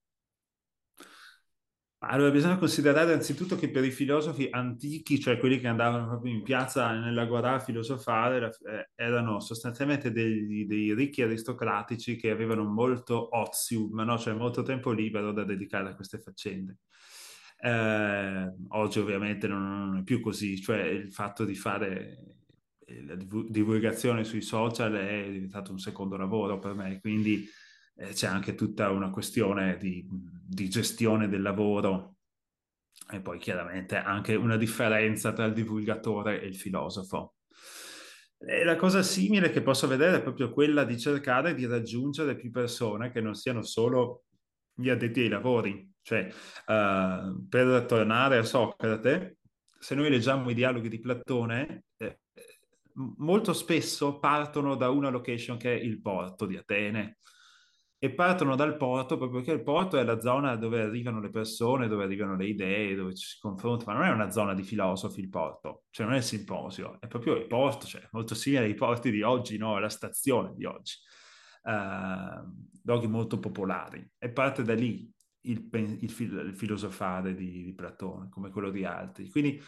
Allora, bisogna considerare anzitutto che per i filosofi antichi, cioè quelli che andavano proprio in piazza nell'agorà a filosofare, eh, erano sostanzialmente dei, dei, ricchi aristocratici che avevano molto ozium, no? cioè molto tempo libero da dedicare a queste faccende. Eh, oggi ovviamente non, non, è più così, cioè il fatto di fare eh, la divulgazione sui social è diventato un secondo lavoro per me, quindi eh, c'è anche tutta una questione di, di, gestione del lavoro e poi chiaramente anche una differenza tra il divulgatore e il filosofo. E la cosa simile che posso vedere è proprio quella di cercare di raggiungere più persone che non siano solo gli addetti ai lavori. Cioè, uh, per tornare a Socrate, se noi leggiamo i dialoghi di Platone, eh, molto spesso partono da una location che è il porto di Atene e partono dal porto proprio perché il porto è la zona dove arrivano le persone, dove arrivano le idee, dove ci si confronta, ma non è una zona di filosofi il porto, cioè non è il simposio, è proprio il porto, cioè molto simile ai porti di oggi, no? la stazione di oggi, uh, luoghi molto popolari e parte da lì il, il, il filosofare di, di, Platone, come quello di altri. Quindi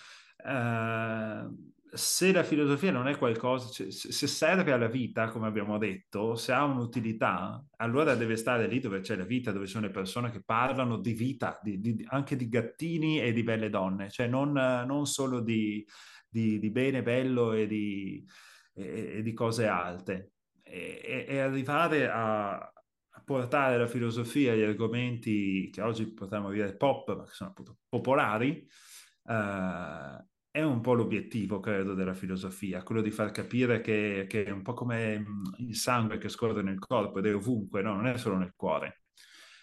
uh, se la filosofia non è qualcosa, cioè, se serve alla vita, come abbiamo detto, se ha un'utilità, allora deve stare lì dove c'è la vita, dove sono le persone che parlano di vita, di, di, anche di gattini e di belle donne, cioè non, non solo di, di, bene, bello e di, e, e cose alte. E, e arrivare a, portare la filosofia agli argomenti che oggi potremmo dire pop, ma che sono appunto popolari, Uh, è un po' l'obiettivo, credo, della filosofia, quello di far capire che, che, è un po' come il sangue che scorre nel corpo ed è ovunque, no? non è solo nel cuore,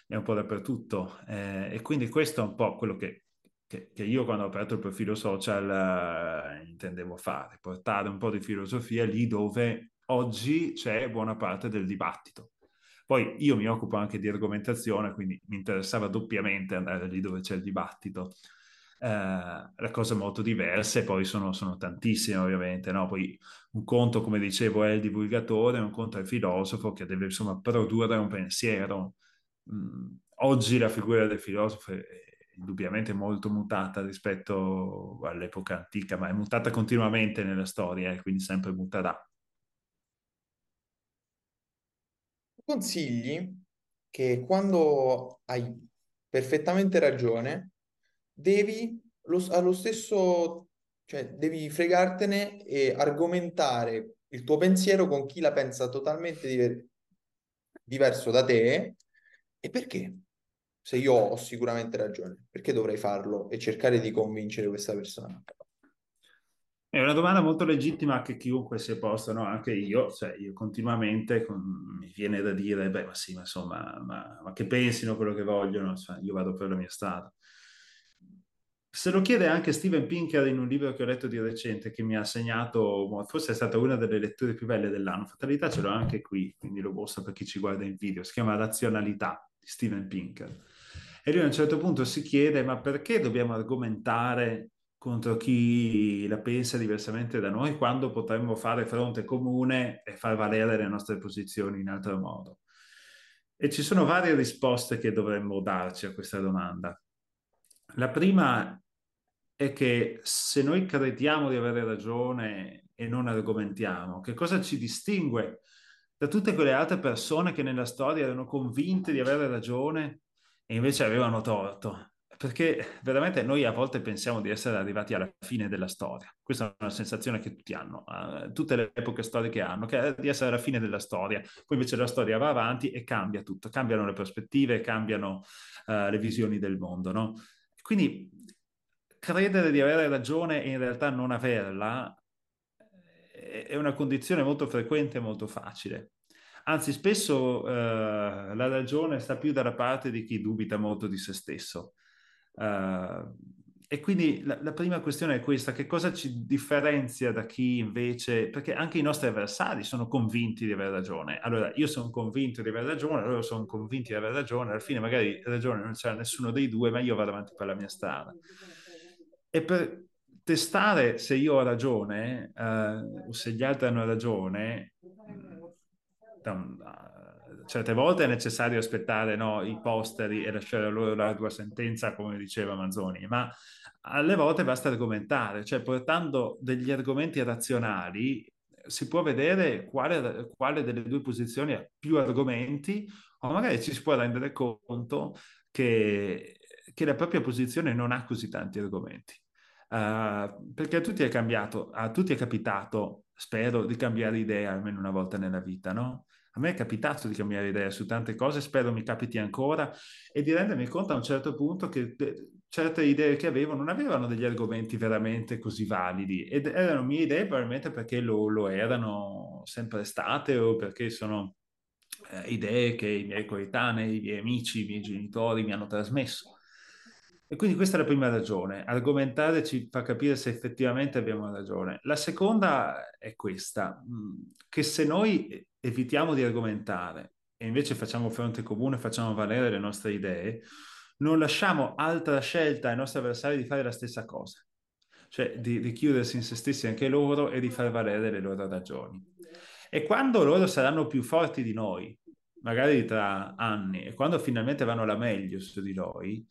è un po' dappertutto. Eh, e quindi questo è un po' quello che, che, che io quando ho aperto il profilo social eh, intendevo fare, portare un po' di filosofia lì dove oggi c'è buona parte del dibattito. Poi io mi occupo anche di argomentazione, quindi mi interessava doppiamente andare lì dove c'è il dibattito eh, cose molto diverse, poi sono, sono tantissime ovviamente, no? Poi un conto, come dicevo, è il divulgatore, un conto è il filosofo che deve insomma produrre un pensiero. Mm, oggi la figura del filosofo è indubbiamente molto mutata rispetto all'epoca antica, ma è mutata continuamente nella storia e quindi sempre muterà. Consigli che quando hai perfettamente ragione, devi lo, allo stesso, cioè devi fregartene e argomentare il tuo pensiero con chi la pensa totalmente diver- diverso da te. E perché? Se io ho sicuramente ragione, perché dovrei farlo e cercare di convincere questa persona? È una domanda molto legittima che chiunque si è posto, no? anche io, cioè io continuamente con... mi viene da dire, beh, ma sì, ma insomma, ma, ma che pensino quello che vogliono, cioè, io vado per la mia strada. Se lo chiede anche Steven Pinker in un libro che ho letto di recente, che mi ha segnato, forse è stata una delle letture più belle dell'anno. Fatalità ce l'ho anche qui, quindi lo mostro per chi ci guarda in video. Si chiama Razionalità di Steven Pinker. E lui a un certo punto si chiede: ma perché dobbiamo argomentare contro chi la pensa diversamente da noi quando potremmo fare fronte comune e far valere le nostre posizioni in altro modo? E ci sono varie risposte che dovremmo darci a questa domanda. La prima è che se noi crediamo di avere ragione e non argomentiamo, che cosa ci distingue da tutte quelle altre persone che nella storia erano convinte di avere ragione e invece avevano torto. Perché veramente noi a volte pensiamo di essere arrivati alla fine della storia. Questa è una sensazione che tutti hanno, uh, tutte le epoche storiche hanno, che è di essere alla fine della storia. Poi invece la storia va avanti e cambia tutto, cambiano le prospettive, cambiano uh, le visioni del mondo. No? Quindi credere di avere ragione e in realtà non averla è una condizione molto frequente e molto facile. Anzi, spesso eh, la ragione sta più dalla parte di chi dubita molto di se stesso. Uh, e quindi la, la, prima questione è questa, che cosa ci differenzia da chi invece, perché anche i nostri avversari sono convinti di aver ragione. Allora, io sono convinto di aver ragione, loro sono convinti di aver ragione, alla fine magari ragione non c'è nessuno dei due, ma io vado avanti per la mia strada. E per testare se io ho ragione uh, o se gli altri hanno ragione, um, certe volte è necessario aspettare no, i posteri e lasciare loro la tua sentenza, come diceva Manzoni, ma alle volte basta argomentare, cioè portando degli argomenti razionali si può vedere quale, quale delle due posizioni ha più argomenti o magari ci si può rendere conto che, che la propria posizione non ha così tanti argomenti. Uh, perché a tutti è cambiato, a tutti è capitato, spero, di cambiare idea almeno una volta nella vita, no? A me è capitato di cambiare idea su tante cose, spero mi capiti ancora, e di rendermi conto a un certo punto che certe idee che avevo non avevano degli argomenti veramente così validi ed erano mie idee probabilmente perché lo, lo erano sempre state o perché sono eh, idee che i miei coetanei, i miei amici, i miei genitori mi hanno trasmesso. E quindi questa è la prima ragione, argomentare ci fa capire se effettivamente abbiamo ragione. La seconda è questa, mm, che se noi evitiamo di argomentare e invece facciamo fronte comune, facciamo valere le nostre idee, non lasciamo altra scelta ai nostri avversari di fare la stessa cosa, cioè di, di chiudersi in se stessi anche loro e di far valere le loro ragioni. E quando loro saranno più forti di noi, magari tra anni, e quando finalmente vanno la meglio su di noi,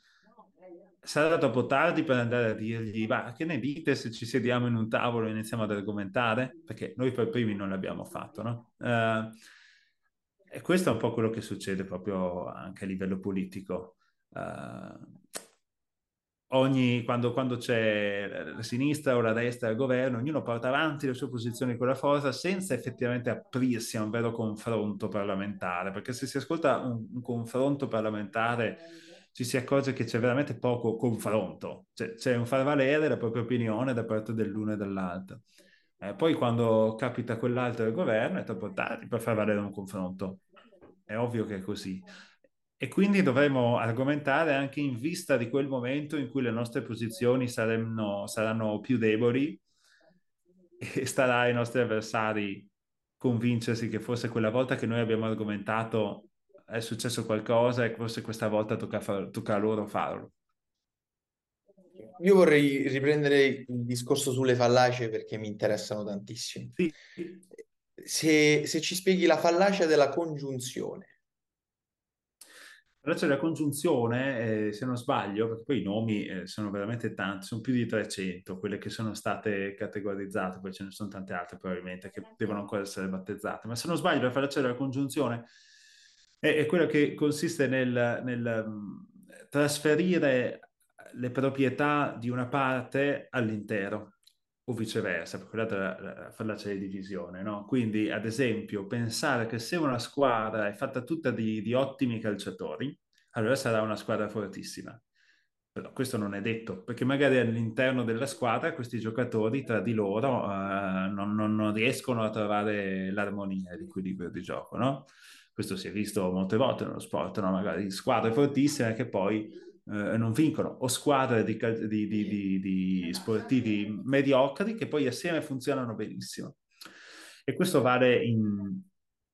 sarà troppo tardi per andare a dirgli, ma che ne dite se ci sediamo in un tavolo e iniziamo ad argomentare? Perché noi per primi non l'abbiamo fatto, no? Uh, e questo è un po' quello che succede proprio anche a livello politico. Uh, ogni, quando, quando, c'è la sinistra o la destra al governo, ognuno porta avanti le sue posizioni con la forza senza effettivamente aprirsi a un vero confronto parlamentare, perché se si ascolta un, un confronto parlamentare ci si accorge che c'è veramente poco confronto, cioè, c'è un far valere la propria opinione da parte dell'uno e dell'altro. Eh, poi quando capita quell'altro al governo è troppo tardi per far valere un confronto. È ovvio che è così. E quindi dovremo argomentare anche in vista di quel momento in cui le nostre posizioni saranno, saranno più deboli e starà ai nostri avversari convincersi che forse quella volta che noi abbiamo argomentato è successo qualcosa e forse questa volta tocca, far, tocca a loro farlo. Io vorrei riprendere il discorso sulle fallacie perché mi interessano tantissimo. Sì. Se, se ci spieghi la fallacia della congiunzione. La fallacia della congiunzione, eh, se non sbaglio, perché poi i nomi eh, sono veramente tanti, sono più di 300 quelle che sono state categorizzate, poi ce ne sono tante altre probabilmente che devono ancora essere battezzate, ma se non sbaglio la fallacia della congiunzione è, è quello che consiste nel, nel um, trasferire le proprietà di una parte all'intero o viceversa, per quella fallacia di divisione. No? Quindi, ad esempio, pensare che se una squadra è fatta tutta di, di ottimi calciatori, allora sarà una squadra fortissima. Però questo non è detto, perché magari all'interno della squadra questi giocatori tra di loro uh, non, non, non, riescono a trovare l'armonia, l'equilibrio di gioco, no? questo si è visto molte volte nello sport, no? magari squadre fortissime che poi eh, non vincono, o squadre di, di, di, di, sportivi mediocri che poi assieme funzionano benissimo. E questo vale in,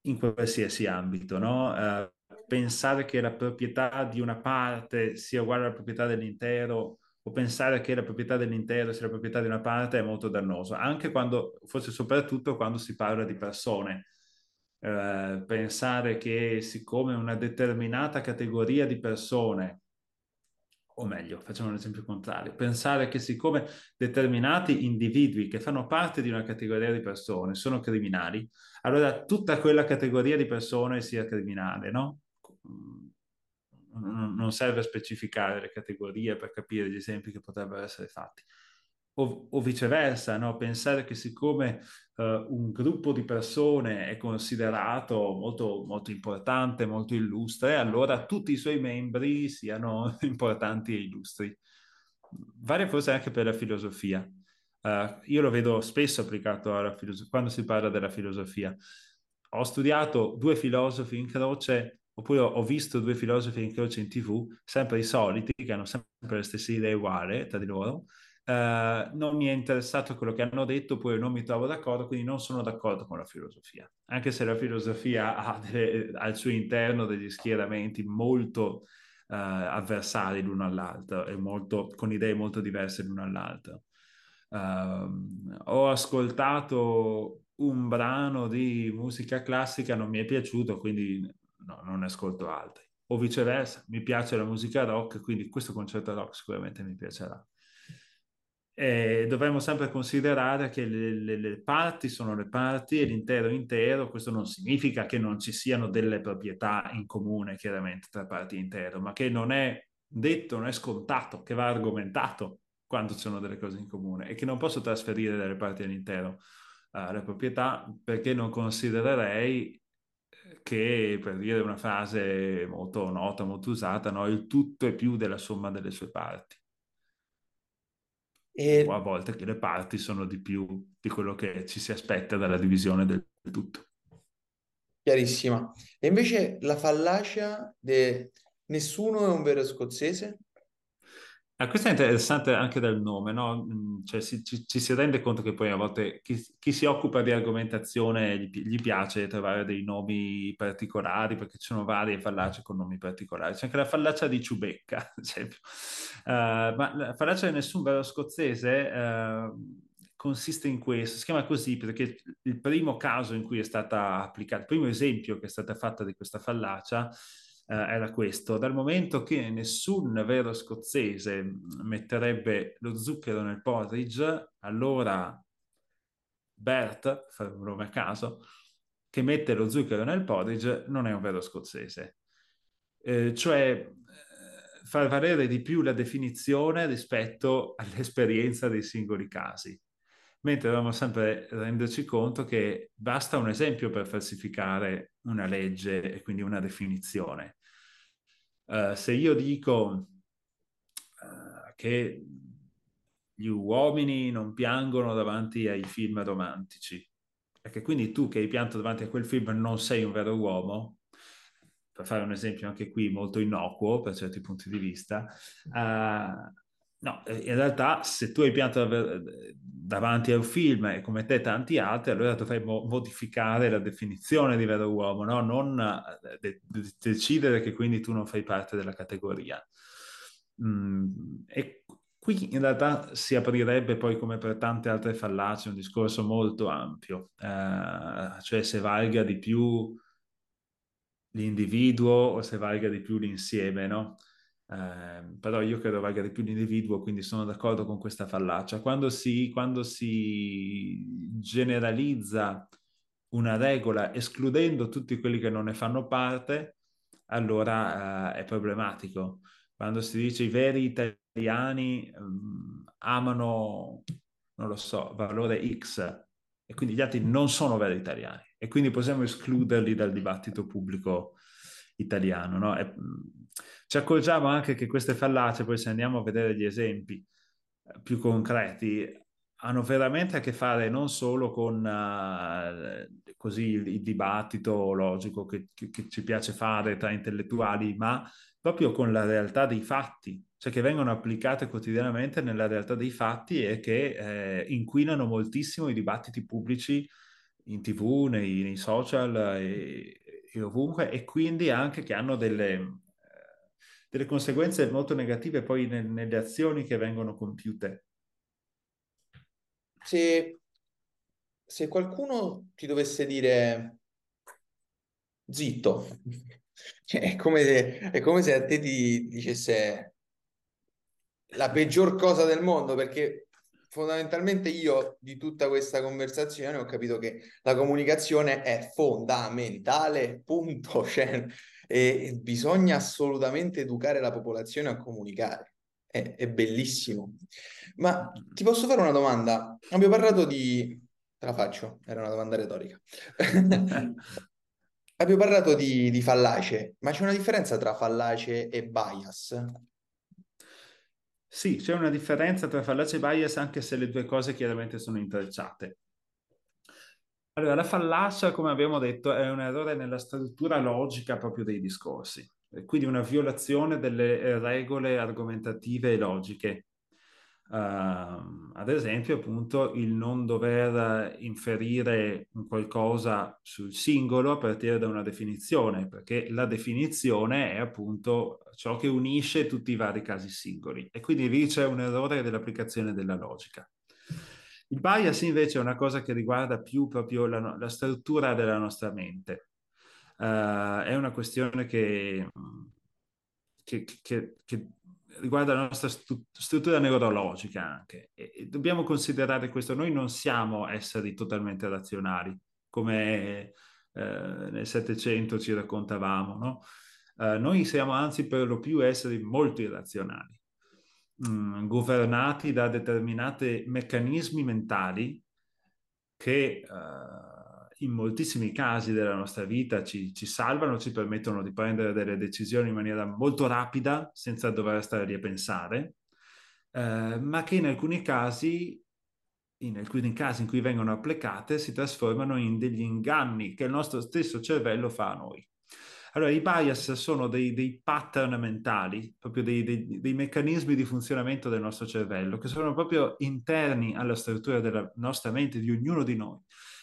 in qualsiasi ambito, no? Eh, pensare che la proprietà di una parte sia uguale alla proprietà dell'intero o pensare che la proprietà dell'intero sia la proprietà di una parte è molto dannoso, anche quando, forse soprattutto quando si parla di persone eh, pensare che siccome una determinata categoria di persone o meglio, facciamo un esempio contrario, pensare che siccome determinati individui che fanno parte di una categoria di persone sono criminali, allora tutta quella categoria di persone sia criminale, no? Non serve specificare le categorie per capire gli esempi che potrebbero essere fatti o, o viceversa, no? pensare che siccome uh, un gruppo di persone è considerato molto, molto importante, molto illustre, allora tutti i suoi membri siano [laughs] importanti e illustri. Vale forse anche per la filosofia. Uh, io lo vedo spesso applicato alla filosofia, quando si parla della filosofia. Ho studiato due filosofi in croce oppure ho visto due filosofi in croce in tv, sempre i soliti, che hanno sempre le stesse idee uguali tra di loro, Uh, non mi è interessato quello che hanno detto, poi non mi trovo d'accordo, quindi non sono d'accordo con la filosofia. Anche se la filosofia [laughs] ha delle, al suo interno degli schieramenti molto uh, avversari l'uno all'altro e molto, con idee molto diverse l'uno all'altro. Uh, ho ascoltato un brano di musica classica, non mi è piaciuto, quindi no, non ne ascolto altri. O viceversa, mi piace la musica rock, quindi questo concerto rock sicuramente mi piacerà eh, dovremmo sempre considerare che le, le, le, parti sono le parti e l'intero intero. Questo non significa che non ci siano delle proprietà in comune, chiaramente, tra parti intero, ma che non è detto, non è scontato, che va argomentato quando ci sono delle cose in comune e che non posso trasferire dalle parti all'intero uh, le proprietà perché non considererei eh, che, per dire una frase molto nota, molto usata, no? il tutto è più della somma delle sue parti. E... O a volte che le parti sono di più di quello che ci si aspetta dalla divisione del tutto. Chiarissima. E invece la fallacia di nessuno è un vero scozzese? Ah, questo è interessante anche dal nome, no? Mm, cioè, si, ci, ci, si rende conto che poi a volte chi, chi si occupa di argomentazione gli, gli, piace trovare dei nomi particolari, perché ci sono varie fallacie con nomi particolari. C'è anche la fallacia di Ciubecca, [laughs] ad esempio. Uh, ma la fallacia di nessun vero scozzese uh, consiste in questo, si chiama così perché il primo caso in cui è stata applicata, il primo esempio che è stata fatta di questa fallacia era questo. Dal momento che nessun vero scozzese metterebbe lo zucchero nel porridge, allora Bert, fare un nome a caso, che mette lo zucchero nel porridge non è un vero scozzese. Eh, cioè eh, far valere di più la definizione rispetto all'esperienza dei singoli casi. Mentre dobbiamo sempre renderci conto che basta un esempio per falsificare una legge e quindi una definizione. Uh, se io dico uh, che gli uomini non piangono davanti ai film romantici, e che quindi tu che hai pianto davanti a quel film non sei un vero uomo, per fare un esempio anche qui molto innocuo per certi punti di vista, uh, No, eh, in realtà se tu hai pianto davanti a un film e come te tanti altri, allora dovremmo modificare la definizione di vero uomo, no? non eh, de- decidere che quindi tu non fai parte della categoria. Mm, e qui in realtà si aprirebbe poi come per tante altre fallacie un discorso molto ampio, eh, cioè se valga di più l'individuo o se valga di più l'insieme, no? Eh, però io credo valga di più l'individuo, quindi sono d'accordo con questa fallacia. Quando si, quando si generalizza una regola escludendo tutti quelli che non ne fanno parte, allora eh, è problematico. Quando si dice i veri italiani um, amano, non lo so, valore X e quindi gli altri non sono veri italiani e quindi possiamo escluderli dal dibattito pubblico italiano. No? E, ci accorgiamo anche che queste fallacie, poi se andiamo a vedere gli esempi eh, più concreti, hanno veramente a che fare non solo con uh, così il, dibattito logico che, che, che, ci piace fare tra intellettuali, ma proprio con la realtà dei fatti, cioè che vengono applicate quotidianamente nella realtà dei fatti e che eh, inquinano moltissimo i dibattiti pubblici in tv, nei, nei social e, e ovunque, e quindi anche che hanno delle, delle conseguenze molto negative poi nel, nelle azioni che vengono compiute. Se, se qualcuno ti dovesse dire zitto, [laughs] è come se, è come se a te ti dicesse la peggior cosa del mondo perché fondamentalmente io di tutta questa conversazione ho capito che la comunicazione è fondamentale, punto. [laughs] Cioè, e bisogna assolutamente educare la popolazione a comunicare. È, è bellissimo. Ma ti posso fare una domanda? Abbiamo parlato di... Te la faccio, era una domanda retorica. [laughs] Abbiamo parlato di, di fallace, ma c'è una differenza tra fallace e bias? Sì, c'è una differenza tra fallace e bias anche se le due cose chiaramente sono intrecciate. Allora, la fallacia, come abbiamo detto, è un errore nella struttura logica proprio dei discorsi, quindi una violazione delle regole argomentative e logiche. Uh, ad esempio, appunto, il non dover inferire qualcosa sul singolo a partire da una definizione, perché la definizione è appunto ciò che unisce tutti i vari casi singoli e quindi lì c'è un errore dell'applicazione della logica. Il bias invece è una cosa che riguarda più proprio la, la struttura della nostra mente. Uh, è una questione che, che, che, che riguarda la nostra stu- struttura neurologica anche. E, e dobbiamo considerare questo. Noi non siamo esseri totalmente razionali, come eh, nel Settecento ci raccontavamo, no? eh, noi siamo anzi per lo più esseri molto irrazionali, mh, mm, governati da determinati meccanismi mentali che... Uh, in moltissimi casi della nostra vita ci, ci, salvano, ci permettono di prendere delle decisioni in maniera molto rapida senza dover stare lì a pensare, eh, ma che in alcuni casi, in alcuni casi in cui vengono applicate, si trasformano in degli inganni che il nostro stesso cervello fa a noi. Allora, i bias sono dei, dei pattern mentali, proprio dei, dei, dei, meccanismi di funzionamento del nostro cervello, che sono proprio interni alla struttura della nostra mente, di ognuno di noi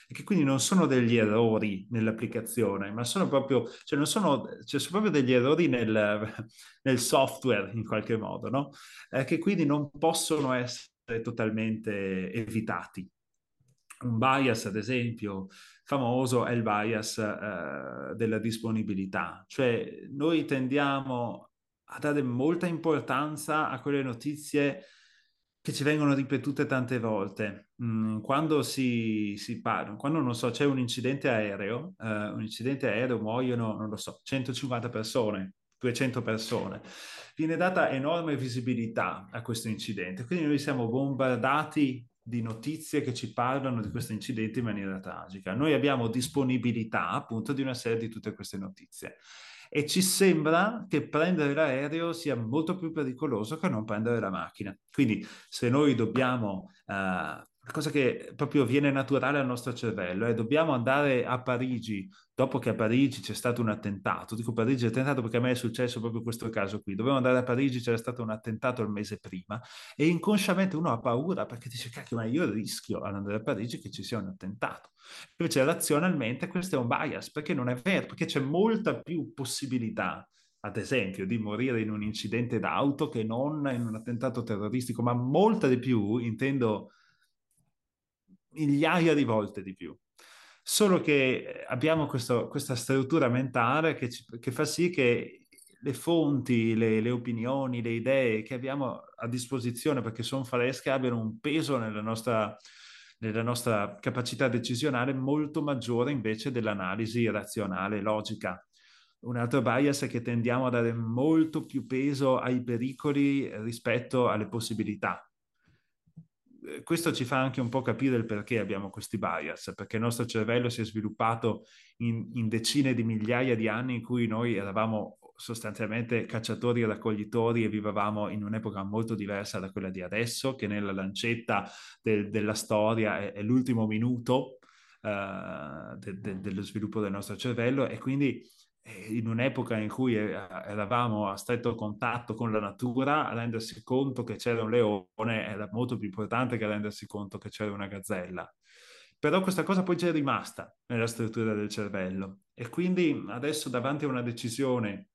e che quindi non sono degli errori nell'applicazione, ma sono proprio, cioè non sono, cioè sono proprio degli errori nel, [laughs] nel, software in qualche modo, no? Eh, che quindi non possono essere totalmente evitati. Un bias, ad esempio, famoso è il bias eh, della disponibilità, cioè noi tendiamo a dare molta importanza a quelle notizie che ci vengono ripetute tante volte. Mm, quando si, si parla, quando non so, c'è un incidente aereo, uh, un incidente aereo muoiono, non lo so, 150 persone, 200 persone, viene data enorme visibilità a questo incidente. Quindi noi siamo bombardati di notizie che ci parlano di questo incidente in maniera tragica. Noi abbiamo disponibilità appunto di una serie di tutte queste notizie e ci sembra che prendere l'aereo sia molto più pericoloso che non prendere la macchina. Quindi se noi dobbiamo uh, cosa che proprio viene naturale al nostro cervello, è dobbiamo andare a Parigi dopo che a Parigi c'è stato un attentato. Dico Parigi attentato perché a me è successo proprio questo caso qui. Dobbiamo andare a Parigi, c'era stato un attentato il mese prima e inconsciamente uno ha paura perché dice cacchio, ma io rischio ad andare a Parigi che ci sia un attentato. Invece razionalmente questo è un bias perché non è vero, perché c'è molta più possibilità ad esempio, di morire in un incidente d'auto che non in un attentato terroristico, ma molta di più, intendo migliaia di volte di più. Solo che abbiamo questo, questa struttura mentale che, ci, che, fa sì che le fonti, le, le, opinioni, le idee che abbiamo a disposizione perché sono fresche abbiano un peso nella nostra, nella nostra capacità decisionale molto maggiore invece dell'analisi razionale logica. Un altro bias è che tendiamo a dare molto più peso ai pericoli rispetto alle possibilità. Questo ci fa anche un po' capire il perché abbiamo questi bias, perché il nostro cervello si è sviluppato in, in decine di migliaia di anni in cui noi eravamo sostanzialmente cacciatori e raccoglitori e vivevamo in un'epoca molto diversa da quella di adesso, che nella lancetta del, della storia è, è l'ultimo minuto uh, de, de, dello sviluppo del nostro cervello. E quindi in un'epoca in cui eh, eravamo a stretto contatto con la natura, rendersi conto che c'era un leone era molto più importante che rendersi conto che c'era una gazzella. Però questa cosa poi c'è rimasta nella struttura del cervello e quindi adesso davanti a una decisione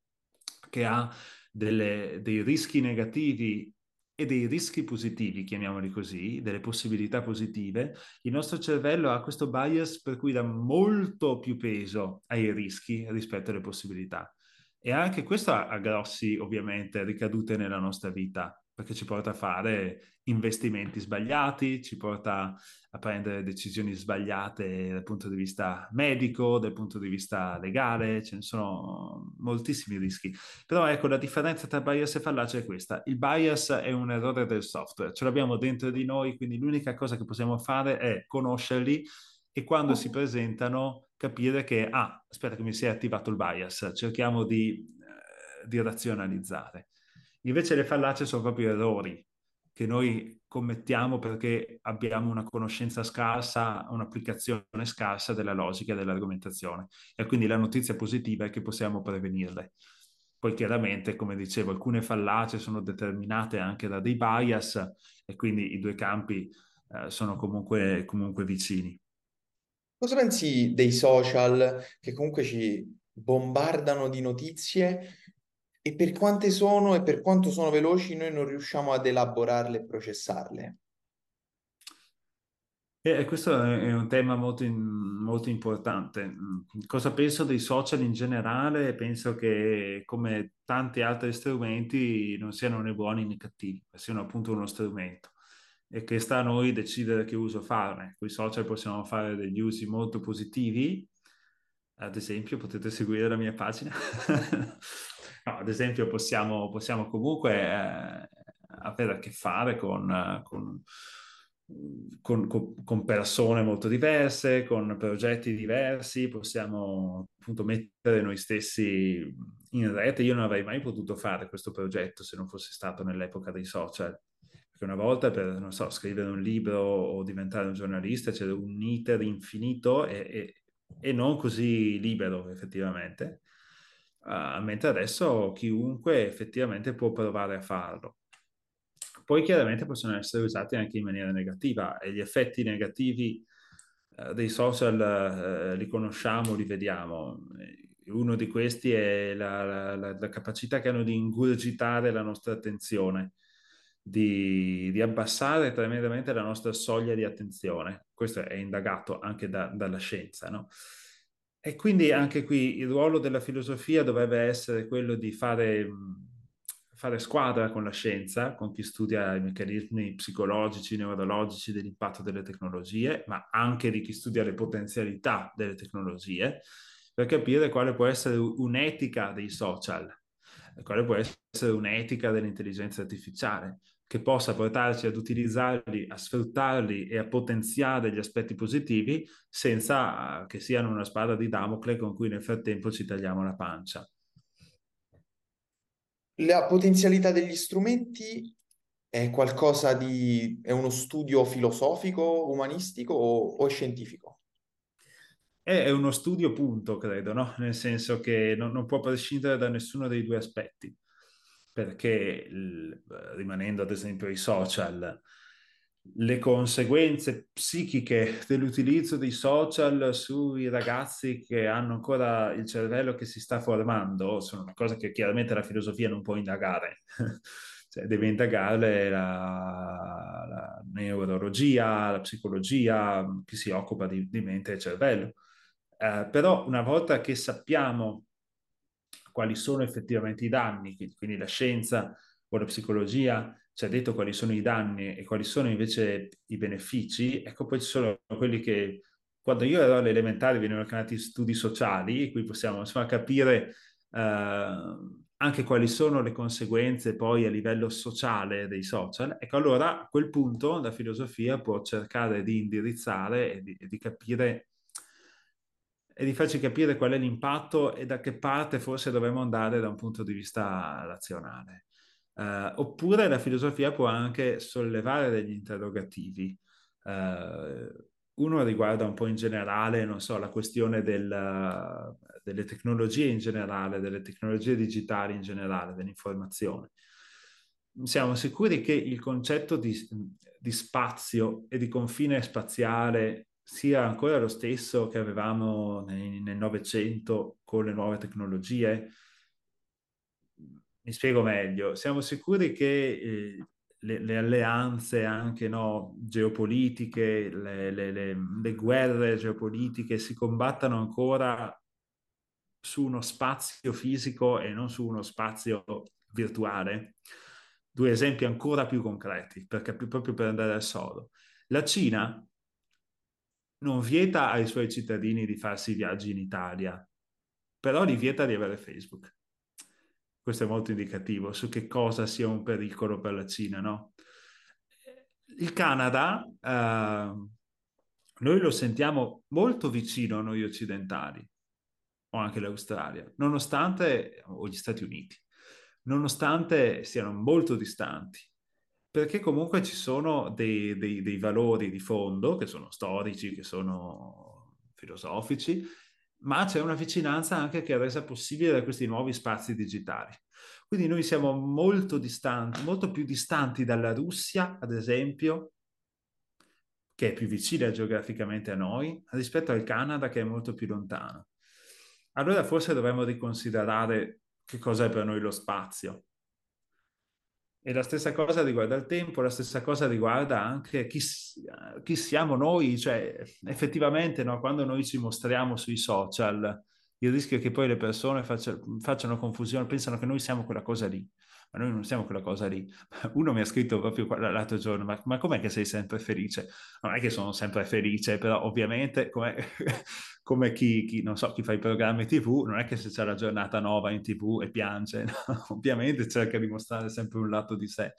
che ha delle, dei rischi negativi e dei rischi positivi, chiamiamoli così, delle possibilità positive, il nostro cervello ha questo bias per cui dà molto più peso ai rischi rispetto alle possibilità. E anche questo ha, grossi, ovviamente, ricadute nella nostra vita. Perché ci porta a fare investimenti sbagliati, ci porta a prendere decisioni sbagliate dal punto di vista medico, dal punto di vista legale, ce ne sono moltissimi rischi. Però ecco, la differenza tra bias e fallacia è questa. Il bias è un errore del software, ce l'abbiamo dentro di noi, quindi l'unica cosa che possiamo fare è conoscerli e quando si presentano capire che, ah, aspetta che mi si è attivato il bias, cerchiamo di, eh, di razionalizzare. Invece le fallacie sono proprio errori che noi commettiamo perché abbiamo una conoscenza scarsa, un'applicazione scarsa della logica e dell'argomentazione. E quindi la notizia positiva è che possiamo prevenirle. Poi chiaramente, come dicevo, alcune fallacie sono determinate anche da dei bias e quindi i due campi eh, sono comunque, comunque vicini. Cosa pensi dei social che comunque ci bombardano di notizie e per quante sono e per quanto sono veloci noi non riusciamo ad elaborarle e processarle. E questo è un tema molto, molto, importante. Cosa penso dei social in generale? Penso che come tanti altri strumenti non siano né buoni né cattivi, ma siano appunto uno strumento e che sta a noi decidere che uso farne. Con i social possiamo fare degli usi molto positivi, ad esempio potete seguire la mia pagina [laughs] No, ad esempio possiamo, possiamo comunque eh, avere a che fare con, con, con, con, persone molto diverse, con progetti diversi, possiamo appunto mettere noi stessi in rete. Io non avrei mai potuto fare questo progetto se non fosse stato nell'epoca dei social. Perché una volta per, non so, scrivere un libro o diventare un giornalista c'era un iter infinito e, e, e non così libero effettivamente. Mentre adesso chiunque effettivamente può provare a farlo. Poi chiaramente possono essere usati anche in maniera negativa e gli effetti negativi uh, dei social uh, li conosciamo, li vediamo. Uno di questi è la, la, la, capacità che hanno di ingurgitare la nostra attenzione, di, di, abbassare tremendamente la nostra soglia di attenzione. Questo è indagato anche da, dalla scienza, no? E quindi anche qui il ruolo della filosofia dovrebbe essere quello di fare, fare squadra con la scienza, con chi studia i meccanismi psicologici, neurologici dell'impatto delle tecnologie, ma anche di chi studia le potenzialità delle tecnologie, per capire quale può essere un'etica dei social, quale può essere un'etica dell'intelligenza artificiale, che possa portarci ad utilizzarli, a sfruttarli e a potenziare gli aspetti positivi senza eh, che siano una spada di Damocle con cui nel frattempo ci tagliamo la pancia. La potenzialità degli strumenti è qualcosa di... è uno studio filosofico, umanistico o, o scientifico? È uno studio punto, credo, no? Nel senso che non, non può prescindere da nessuno dei due aspetti perché rimanendo ad esempio ai social, le conseguenze psichiche dell'utilizzo dei social sui ragazzi che hanno ancora il cervello che si sta formando sono una cosa che chiaramente la filosofia non può indagare. [laughs] cioè, deve indagare la, la, neurologia, la psicologia, chi si occupa di, di mente e cervello. Eh, però una volta che sappiamo quali sono effettivamente i danni, quindi la scienza o la psicologia ci ha detto quali sono i danni e quali sono invece i benefici, ecco poi ci sono quelli che quando io ero alle elementari venivano chiamati studi sociali, qui possiamo insomma capire eh, anche quali sono le conseguenze poi a livello sociale dei social, ecco allora a quel punto la filosofia può cercare di indirizzare e di, di capire e di farci capire qual è l'impatto e da che parte forse dovremmo andare da un punto di vista razionale. Uh, oppure la filosofia può anche sollevare degli interrogativi. Uh, uno riguarda un po' in generale, non so, la questione del, delle tecnologie in generale, delle tecnologie digitali in generale, dell'informazione. Siamo sicuri che il concetto di, di spazio e di confine spaziale sia ancora lo stesso che avevamo nel Novecento con le nuove tecnologie? Mi spiego meglio. Siamo sicuri che eh, le, le, alleanze anche no, geopolitiche, le, le, le, guerre geopolitiche si combattano ancora su uno spazio fisico e non su uno spazio virtuale? due esempi ancora più concreti, perché proprio per andare al sodo. La Cina non vieta ai suoi cittadini di farsi viaggi in Italia, però li vieta di avere Facebook. Questo è molto indicativo su che cosa sia un pericolo per la Cina, no? Il Canada, eh, noi lo sentiamo molto vicino a noi occidentali, o anche l'Australia, nonostante, o gli Stati Uniti, nonostante siano molto distanti, perché comunque ci sono dei, dei, dei valori di fondo che sono storici, che sono filosofici, ma c'è una vicinanza anche che è resa possibile da questi nuovi spazi digitali. Quindi noi siamo molto distanti, molto più distanti dalla Russia, ad esempio, che è più vicina geograficamente a noi, rispetto al Canada che è molto più lontano. Allora forse dovremmo riconsiderare che cos'è per noi lo spazio. E la stessa cosa riguarda il tempo, la stessa cosa riguarda anche chi, chi siamo noi, cioè effettivamente no, quando noi ci mostriamo sui social, il rischio è che poi le persone faccia, facciano confusione, pensano che noi siamo quella cosa lì ma noi non siamo quella cosa lì. [laughs] Uno mi ha scritto proprio l'altro giorno, ma, ma com'è che sei sempre felice? Non è che sono sempre felice, però ovviamente come, [laughs] come chi, chi, non so, chi fa i programmi TV, non è che se c'è la giornata nuova in TV e piange, [laughs] no? ovviamente cerca di mostrare sempre un lato di sé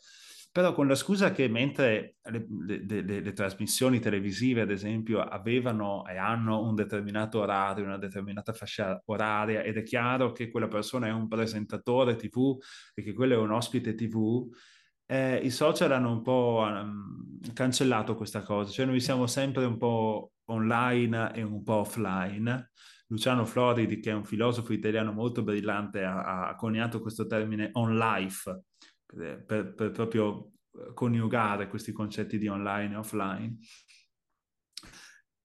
però con la scusa che mentre le, le, le, le, trasmissioni televisive, ad esempio, avevano e hanno un determinato orario, una determinata fascia oraria, ed è chiaro che quella persona è un presentatore TV e che quello è un ospite TV, eh, i social hanno un po' um, cancellato questa cosa, cioè noi siamo sempre un po' online e un po' offline. Luciano Floridi, che è un filosofo italiano molto brillante, ha, ha coniato questo termine on life, per, per proprio eh, coniugare questi concetti di online e offline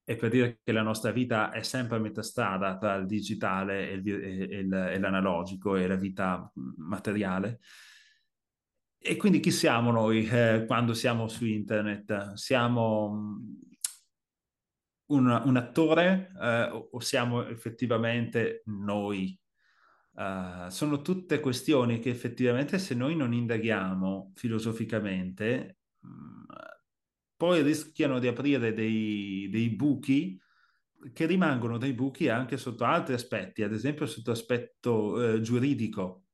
e per dire che la nostra vita è sempre a metà strada tra il digitale e, il, e, il, e l'analogico e la vita materiale. E quindi chi siamo noi eh, quando siamo su internet? Siamo un, un attore eh, o siamo effettivamente noi Uh, sono tutte questioni che effettivamente se noi non indaghiamo filosoficamente, mm, poi rischiano di aprire dei, dei, buchi che rimangono dei buchi anche sotto altri aspetti, ad esempio sotto aspetto eh, giuridico.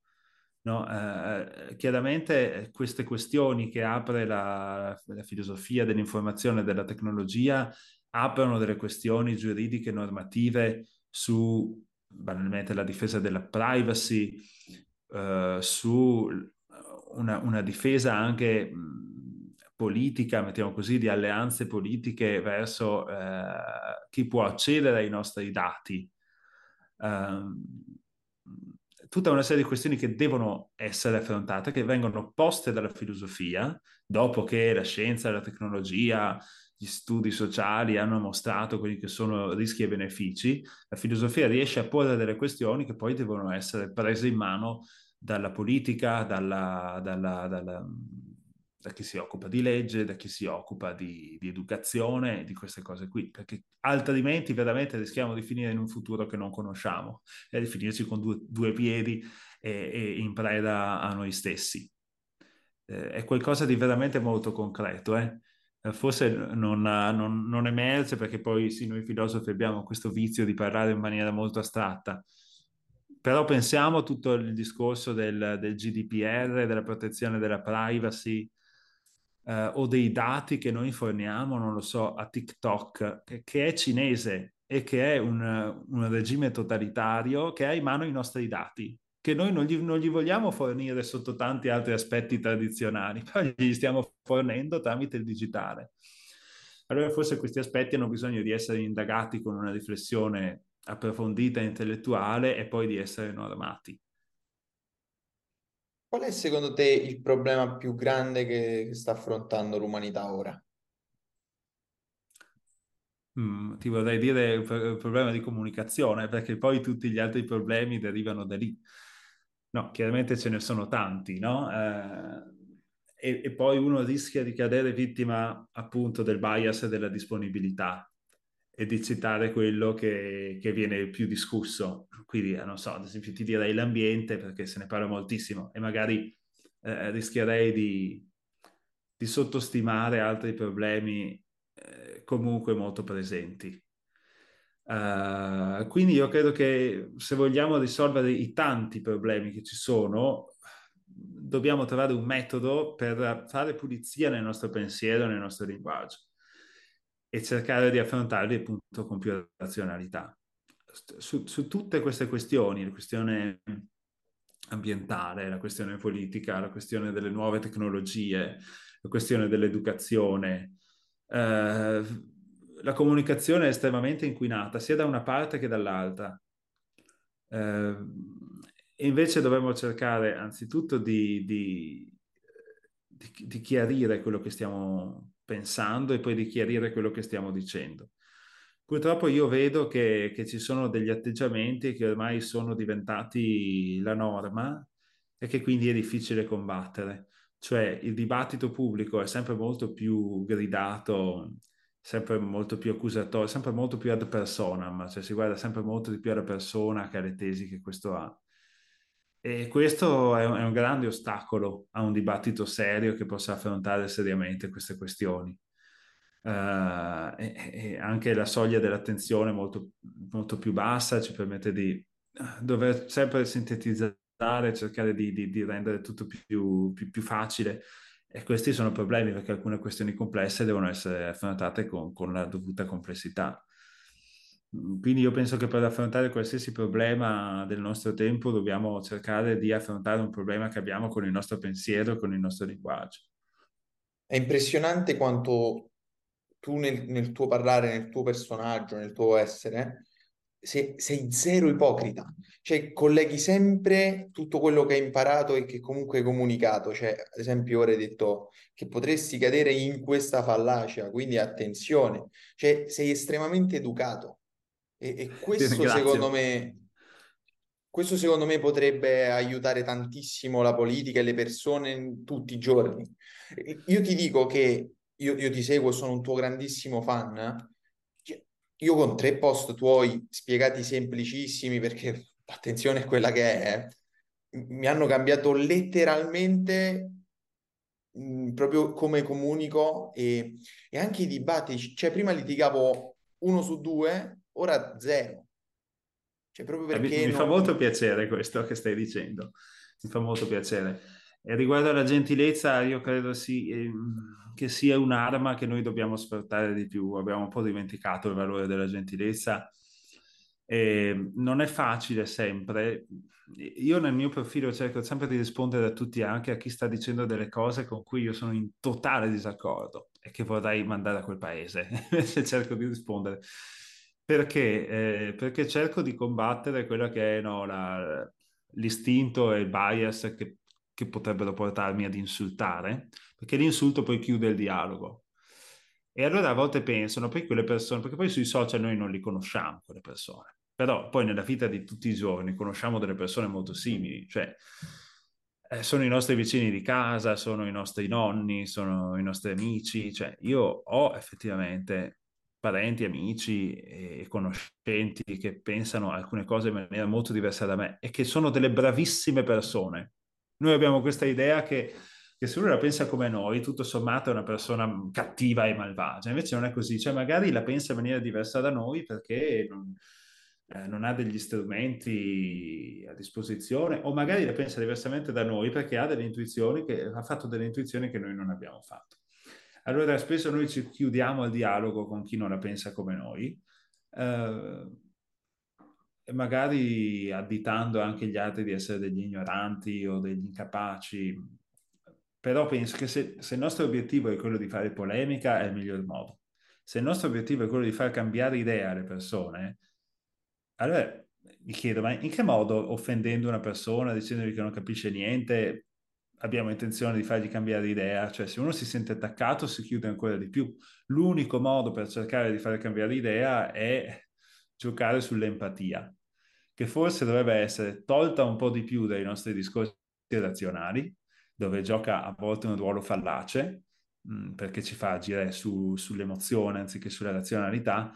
No? Uh, chiaramente queste questioni che apre la, la filosofia dell'informazione e della tecnologia aprono delle questioni giuridiche normative su banalmente la difesa della privacy, eh, su una, una, difesa anche politica, mettiamo così, di alleanze politiche verso eh, chi può accedere ai nostri dati. Um, tutta una serie di questioni che devono essere affrontate, che vengono poste dalla filosofia, dopo che la scienza la tecnologia gli studi sociali hanno mostrato quelli che sono rischi e benefici, la filosofia riesce a porre delle questioni che poi devono essere prese in mano dalla politica, dalla, dalla, dalla, da chi si occupa di legge, da chi si occupa di, di educazione, di queste cose qui, perché altrimenti veramente rischiamo di finire in un futuro che non conosciamo e di finirci con due, due piedi e, e in preda a noi stessi. Eh, è qualcosa di veramente molto concreto, eh? Eh, forse non, non, non, emerge perché poi sì, noi filosofi abbiamo questo vizio di parlare in maniera molto astratta. Però pensiamo a tutto il discorso del, del GDPR, della protezione della privacy eh, o dei dati che noi forniamo, non lo so, a TikTok, che, che è cinese e che è un, un regime totalitario che ha in mano i nostri dati che noi non gli, non gli, vogliamo fornire sotto tanti altri aspetti tradizionali, [laughs] però gli stiamo fornendo tramite il digitale. Allora forse questi aspetti hanno bisogno di essere indagati con una riflessione approfondita, intellettuale e poi di essere normati. Qual è secondo te il problema più grande che, che sta affrontando l'umanità ora? Mm, ti vorrei dire il problema di comunicazione, perché poi tutti gli altri problemi derivano da lì. No, chiaramente ce ne sono tanti, no? Eh, e, e, poi uno rischia di cadere vittima appunto del bias e della disponibilità e di citare quello che, che viene più discusso. Quindi, eh, non so, ad esempio ti direi l'ambiente perché se ne parla moltissimo e magari eh, rischierei di, di, sottostimare altri problemi eh, comunque molto presenti. Uh, quindi io credo che se vogliamo risolvere i tanti problemi che ci sono, dobbiamo trovare un metodo per fare pulizia nel nostro pensiero, nel nostro linguaggio e cercare di affrontarli appunto con più razionalità. Su, su tutte queste questioni, la questione ambientale, la questione politica, la questione delle nuove tecnologie, la questione dell'educazione, eh, la comunicazione è estremamente inquinata sia da una parte che dall'altra. Eh, invece dovremmo cercare anzitutto di, di, di, di, chiarire quello che stiamo pensando e poi di chiarire quello che stiamo dicendo. Purtroppo io vedo che, che ci sono degli atteggiamenti che ormai sono diventati la norma e che quindi è difficile combattere. Cioè il dibattito pubblico è sempre molto più gridato sempre molto più accusatorio, sempre molto più ad personam, cioè si guarda sempre molto di più alla persona che alle tesi che questo ha. E questo è un, è un grande ostacolo a un dibattito serio che possa affrontare seriamente queste questioni. Uh, e, e, anche la soglia dell'attenzione molto, molto più bassa ci permette di dover sempre sintetizzare, cercare di, di, di rendere tutto più, più, più facile e questi sono problemi perché alcune questioni complesse devono essere affrontate con, con la dovuta complessità. Mm, quindi io penso che per affrontare qualsiasi problema del nostro tempo dobbiamo cercare di affrontare un problema che abbiamo con il nostro pensiero con il nostro linguaggio. È impressionante quanto tu nel, nel tuo parlare, nel tuo personaggio, nel tuo essere, sei, sei zero ipocrita, cioè colleghi sempre tutto quello che hai imparato e che comunque hai comunicato, cioè ad esempio ora hai detto che potresti cadere in questa fallacia, quindi attenzione, cioè sei estremamente educato. E, e questo secondo me questo secondo me potrebbe aiutare tantissimo la politica e le persone tutti i giorni. Io ti dico che io, io ti seguo, sono un tuo grandissimo fan io con tre post tuoi spiegati semplicissimi, perché attenzione è quella che è, mi hanno cambiato letteralmente mh, proprio come comunico e, e, anche i dibattiti, cioè prima litigavo uno su due, ora zero. Cioè proprio perché... Mi, mi non... fa molto piacere questo che stai dicendo, mi fa molto piacere. E riguardo alla gentilezza, io credo sì, ehm, che sia un'arma che noi dobbiamo sfruttare di più. Abbiamo un po' dimenticato il valore della gentilezza. E non è facile sempre. Io nel mio profilo cerco sempre di rispondere a tutti, anche a chi sta dicendo delle cose con cui io sono in totale disaccordo e che vorrei mandare a quel paese. [laughs] Invece cerco di rispondere. Perché? Eh, perché cerco di combattere quello che è no, la, l'istinto e il bias che che potrebbero portarmi ad insultare, perché l'insulto poi chiude il dialogo. E allora a volte pensano, poi quelle persone, perché poi sui social noi non li conosciamo, quelle persone, però poi nella vita di tutti i giorni conosciamo delle persone molto simili, cioè eh, sono i nostri vicini di casa, sono i nostri nonni, sono i nostri amici, cioè io ho effettivamente parenti, amici e conoscenti che pensano alcune cose in maniera molto diversa da me e che sono delle bravissime persone, noi abbiamo questa idea che, che se uno la pensa come noi, tutto sommato è una persona cattiva e malvagia, invece non è così, cioè magari la pensa in maniera diversa da noi perché non, eh, non ha degli strumenti a disposizione o magari la pensa diversamente da noi perché ha delle intuizioni che ha fatto delle intuizioni che noi non abbiamo fatto. Allora spesso noi ci chiudiamo al dialogo con chi non la pensa come noi. Uh, magari additando anche gli altri di essere degli ignoranti o degli incapaci, però penso che se, se, il nostro obiettivo è quello di fare polemica è il miglior modo. Se il nostro obiettivo è quello di far cambiare idea alle persone, allora mi chiedo, ma in che modo offendendo una persona, dicendogli che non capisce niente, abbiamo intenzione di fargli cambiare idea? Cioè se uno si sente attaccato si chiude ancora di più. L'unico modo per cercare di fare cambiare idea è giocare sull'empatia che forse dovrebbe essere tolta un po' di più dai nostri discorsi razionali, dove gioca a volte un ruolo fallace, mm, perché ci fa agire su, sull'emozione anziché sulla razionalità,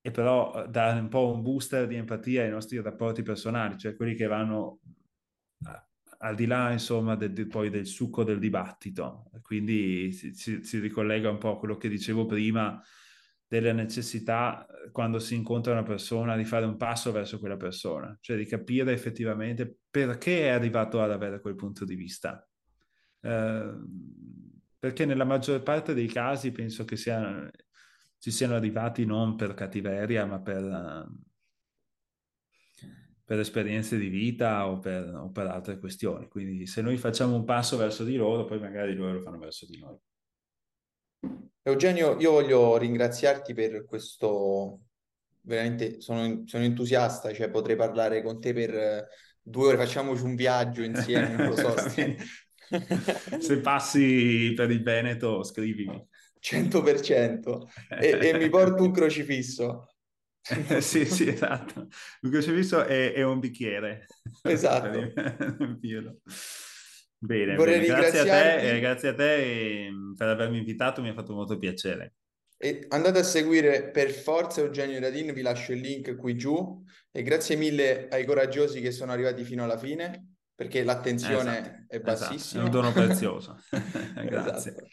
e però eh, dare un po' un booster di empatia ai nostri rapporti personali, cioè quelli che vanno a, al di là, insomma, del, del, poi del succo del dibattito. Quindi si, si, si, ricollega un po' a quello che dicevo prima della necessità, quando si incontra una persona, di fare un passo verso quella persona, cioè di capire effettivamente perché è arrivato ad avere quel punto di vista. Eh, perché nella maggior parte dei casi penso che sia, ci siano arrivati non per cattiveria, ma per per esperienze di vita o per, o per, altre questioni. Quindi se noi facciamo un passo verso di loro, poi magari loro lo fanno verso di noi. Eugenio, io voglio ringraziarti per questo, veramente sono, sono entusiasta, cioè potrei parlare con te per due ore, facciamoci un viaggio insieme, non lo so. [laughs] se [laughs] passi per il Veneto, scrivimi. 100% e, e mi [laughs] porto un crocifisso. sì, sì, esatto. Il crocifisso è, è un bicchiere. Esatto. [laughs] bene, bene. Grazie a te, eh, grazie a te mm, per avermi invitato, mi ha fatto molto piacere. E andate a seguire per forza Eugenio Radin, vi lascio il link qui giù e grazie mille ai coraggiosi che sono arrivati fino alla fine perché l'attenzione esatto, è bassissima. Esatto. È un dono prezioso. [laughs] [laughs] grazie. Esatto.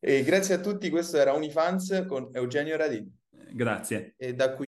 E grazie a tutti, questo era Unifans con Eugenio Radin. Grazie. E da qui